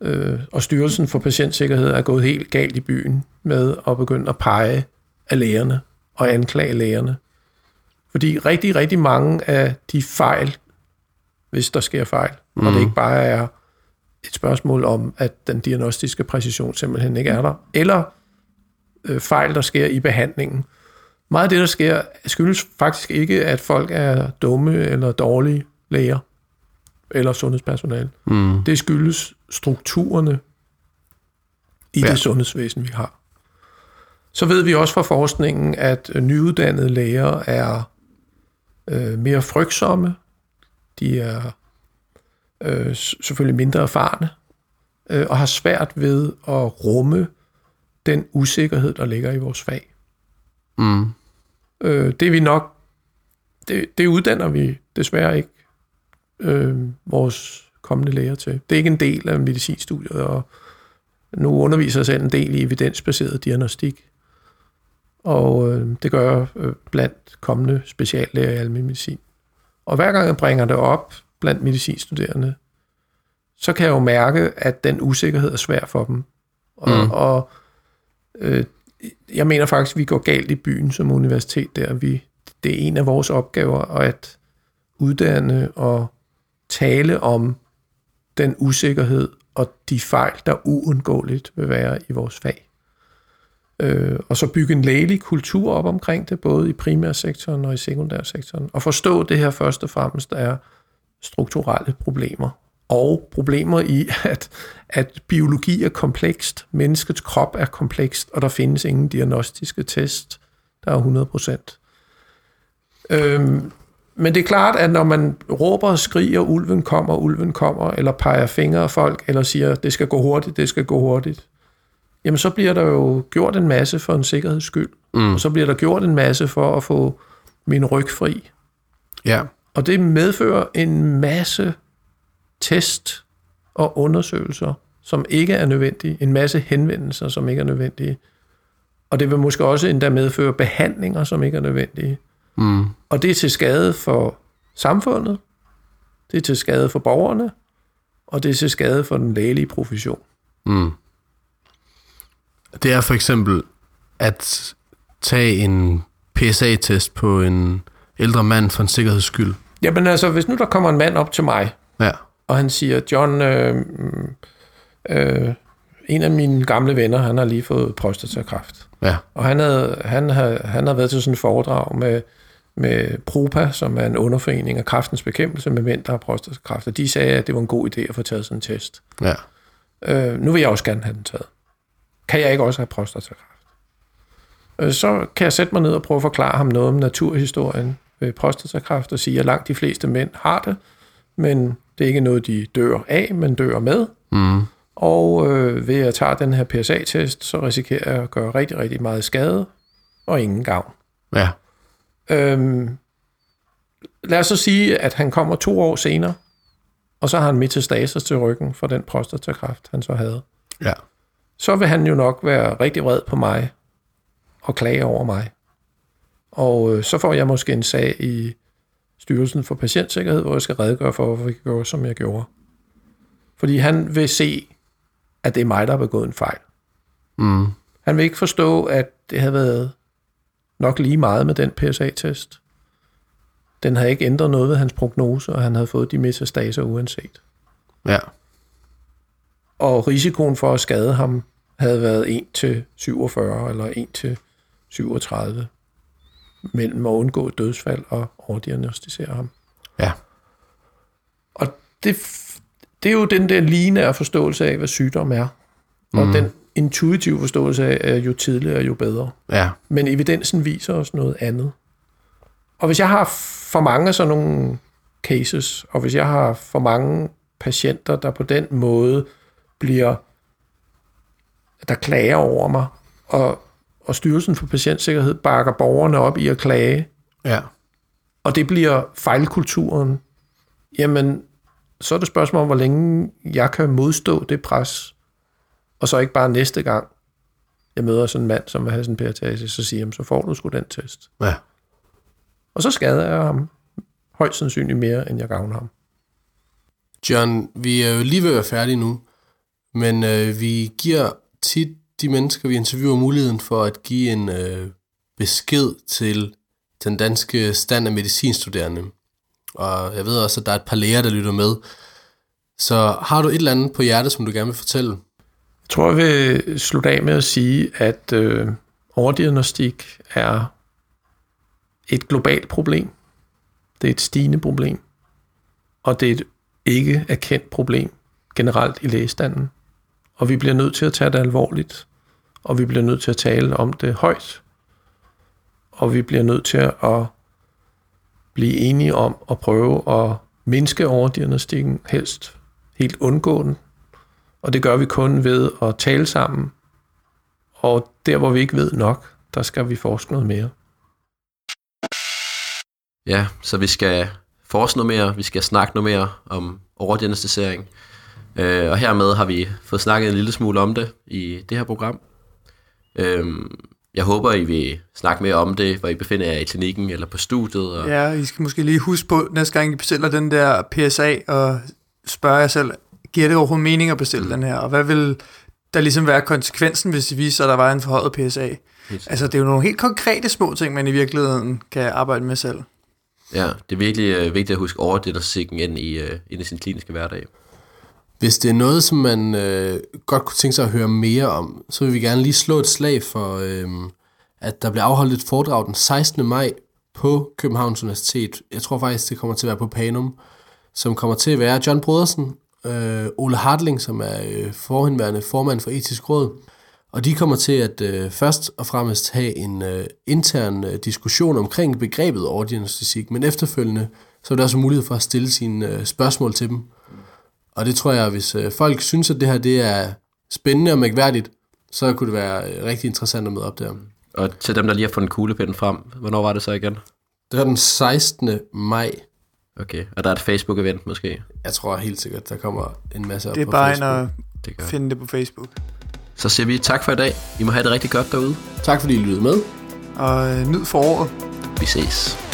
Øh, og Styrelsen for Patientsikkerhed er gået helt galt i byen med at begynde at pege af lægerne og anklage lægerne. Fordi rigtig, rigtig mange af de fejl, hvis der sker fejl, mm. og det ikke bare er et spørgsmål om, at den diagnostiske præcision simpelthen ikke er der, eller øh, fejl, der sker i behandlingen. Meget af det, der sker, skyldes faktisk ikke, at folk er dumme eller dårlige læger eller sundhedspersonale. Mm. Det skyldes strukturerne i ja. Det sundhedsvæsen, vi har. Så ved vi også fra forskningen, at øh, nyuddannede læger er øh, mere frygtsomme. De er øh, selvfølgelig mindre erfarne øh, og har svært ved at rumme den usikkerhed, der ligger i vores fag. Mm. Øh, det er vi nok, det, det uddanner vi desværre ikke øh, vores kommende læger til. Det er ikke en del af medicinstudiet, og nu underviser jeg selv en del i evidensbaseret diagnostik. Og øh, det gør jeg øh, blandt kommende speciallæger i almindelig medicin. Og hver gang jeg bringer det op blandt medicinstuderende, så kan jeg jo mærke, at den usikkerhed er svær for dem. Og, mm. og øh, jeg mener faktisk, at vi går galt i byen som universitet der. Vi, det er en af vores opgaver at uddanne og tale om den usikkerhed og de fejl, der uundgåeligt vil være i vores fag. Øh, og så bygge en lægelig kultur op omkring det, både i primærsektoren og i sekundærsektoren. Og forstå det her først og fremmest er strukturelle problemer. Og problemer i, at, at biologi er komplekst, menneskets krop er komplekst, og der findes ingen diagnostiske test, der er 100 procent. Øhm, men det er klart, at når man råber og skriger, ulven kommer, ulven kommer, eller peger fingre af folk, eller siger, det skal gå hurtigt, det skal gå hurtigt, jamen så bliver der jo gjort en masse for en sikkerheds skyld. Mm. Og så bliver der gjort en masse for at få min ryg fri. Ja. Og det medfører en masse test og undersøgelser, som ikke er nødvendige. En masse henvendelser, som ikke er nødvendige. Og det vil måske også endda medføre behandlinger, som ikke er nødvendige. Mm. Og det er til skade for samfundet, det er til skade for borgerne, og det er til skade for den lægelige profession. Mm. Det er for eksempel at tage en PSA-test på en ældre mand for en sikkerheds skyld. Jamen altså, hvis nu der kommer en mand op til mig, Ja. Og han siger, John, øh, øh, en af mine gamle venner, han har lige fået prostatakræft. Ja. Og han havde, han havde, han havde været til sådan et foredrag med, med PROPA, som er en underforening af kraftens bekæmpelse med mænd, der har prostatakræft. Og de sagde, at det var en god idé at få taget sådan en test. Ja. Øh, nu vil jeg også gerne have den taget. Kan jeg ikke også have prostatakræft? Øh, så kan jeg sætte mig ned og prøve at forklare ham noget om naturhistorien ved prostatakræft og sige, at langt de fleste mænd har det, men det er ikke noget, de dør af, men dør med. Mm. Og øh, ved at jeg tager den her PSA-test, så risikerer jeg at gøre rigtig, rigtig meget skade og ingen gavn. Ja. Øhm, lad os så sige, at han kommer to år senere, og så har han metastaser til ryggen for den prostatakræft, han så havde. Ja. Så vil han jo nok være rigtig vred på mig og klage over mig. Og øh, så får jeg måske en sag i Styrelsen for Patientsikkerhed, hvor jeg skal redegøre for, hvorfor jeg gjorde, som jeg gjorde. Fordi han vil se, at det er mig, der har begået en fejl. Mm. Han vil ikke forstå, at det havde været nok lige meget med den PSA-test. Den havde ikke ændret noget ved hans prognose, og han havde fået de metastaser uanset. Ja. Og risikoen for at skade ham havde været 1 til 47 eller 1 til 37 mellem at undgå dødsfald og overdiagnostisere ham. Ja. Og det, det er jo den der lineære forståelse af, hvad sygdom er. Og mm. den intuitive forståelse af, at jo tidligere, jo bedre. Ja. Men evidensen viser os noget andet. Og hvis jeg har for mange sådan nogle cases, og hvis jeg har for mange patienter, der på den måde bliver, der klager over mig, og, og Styrelsen for Patientsikkerhed bakker borgerne op i at klage, Ja. og det bliver fejlkulturen, jamen, så er det spørgsmål om, hvor længe jeg kan modstå det pres, og så ikke bare næste gang, jeg møder sådan en mand, som vil have sådan en PRTase, så siger jeg, så får du sgu den test. Ja. Og så skader jeg ham højst sandsynligt mere, end jeg gavner ham. John, vi er jo lige ved at være færdige nu, men øh, vi giver tit de mennesker, vi interviewer, muligheden for at give en øh, besked til den danske stand af medicinstuderende. Og jeg ved også, at der er et par læger, der lytter med. Så har du et eller andet på hjertet, som du gerne vil fortælle? Jeg tror, jeg vil slutte af med at sige, at øh, overdiagnostik er et globalt problem. Det er et stigende problem. Og det er et ikke erkendt problem generelt i lægestanden. Og vi bliver nødt til at tage det alvorligt. Og vi bliver nødt til at tale om det højt. Og vi bliver nødt til at blive enige om at prøve at mindske overdiagnostikken, helst helt undgå den. Og det gør vi kun ved at tale sammen. Og der, hvor vi ikke ved nok, der skal vi forske noget mere. Ja, så vi skal forske noget mere, vi skal snakke noget mere om overdiagnostisering. Øh, og hermed har vi fået snakket en lille smule om det i det her program. Øh, jeg håber, I vil snakke mere om det, hvor I befinder jer i klinikken eller på studiet. Og... Ja, I skal måske lige huske på, næste gang I bestiller den der PSA, og spørge jer selv, giver det overhovedet mening at bestille mm. den her? Og hvad vil der ligesom være konsekvensen, hvis det viser sig, at der var en forhøjet PSA? Helt altså, det er jo nogle helt konkrete små ting, man i virkeligheden kan arbejde med selv. Ja, det er virkelig øh, vigtigt at huske overdiagnostikken ind i, øh, ind i sin kliniske hverdag. Hvis det er noget, som man øh, godt kunne tænke sig at høre mere om, så vil vi gerne lige slå et slag for, øh, at der bliver afholdt et foredrag den 16. maj på Københavns Universitet. Jeg tror faktisk, det kommer til at være på Panum, som kommer til at være John Brodersen, øh, Ole Hartling, som er øh, forhenværende formand for etisk råd, og de kommer til at øh, først og fremmest have en øh, intern øh, diskussion omkring begrebet overdiagnostik, men efterfølgende så er der også mulighed for at stille sine øh, spørgsmål til dem. Og det tror jeg, hvis øh, folk synes, at det her det er spændende og mærkværdigt, så kunne det være øh, rigtig interessant at møde op der. Og til dem, der lige har fundet kuglepinden frem, hvornår var det så igen? Det var den 16. maj. Okay, og der er et Facebook-event måske? Jeg tror helt sikkert, der kommer en masse op Det er på bare Facebook. en at finde det på Facebook. Så siger vi tak for i dag. I må have det rigtig godt derude. Tak fordi I lyttede med. Og øh, nyd for året. Vi ses.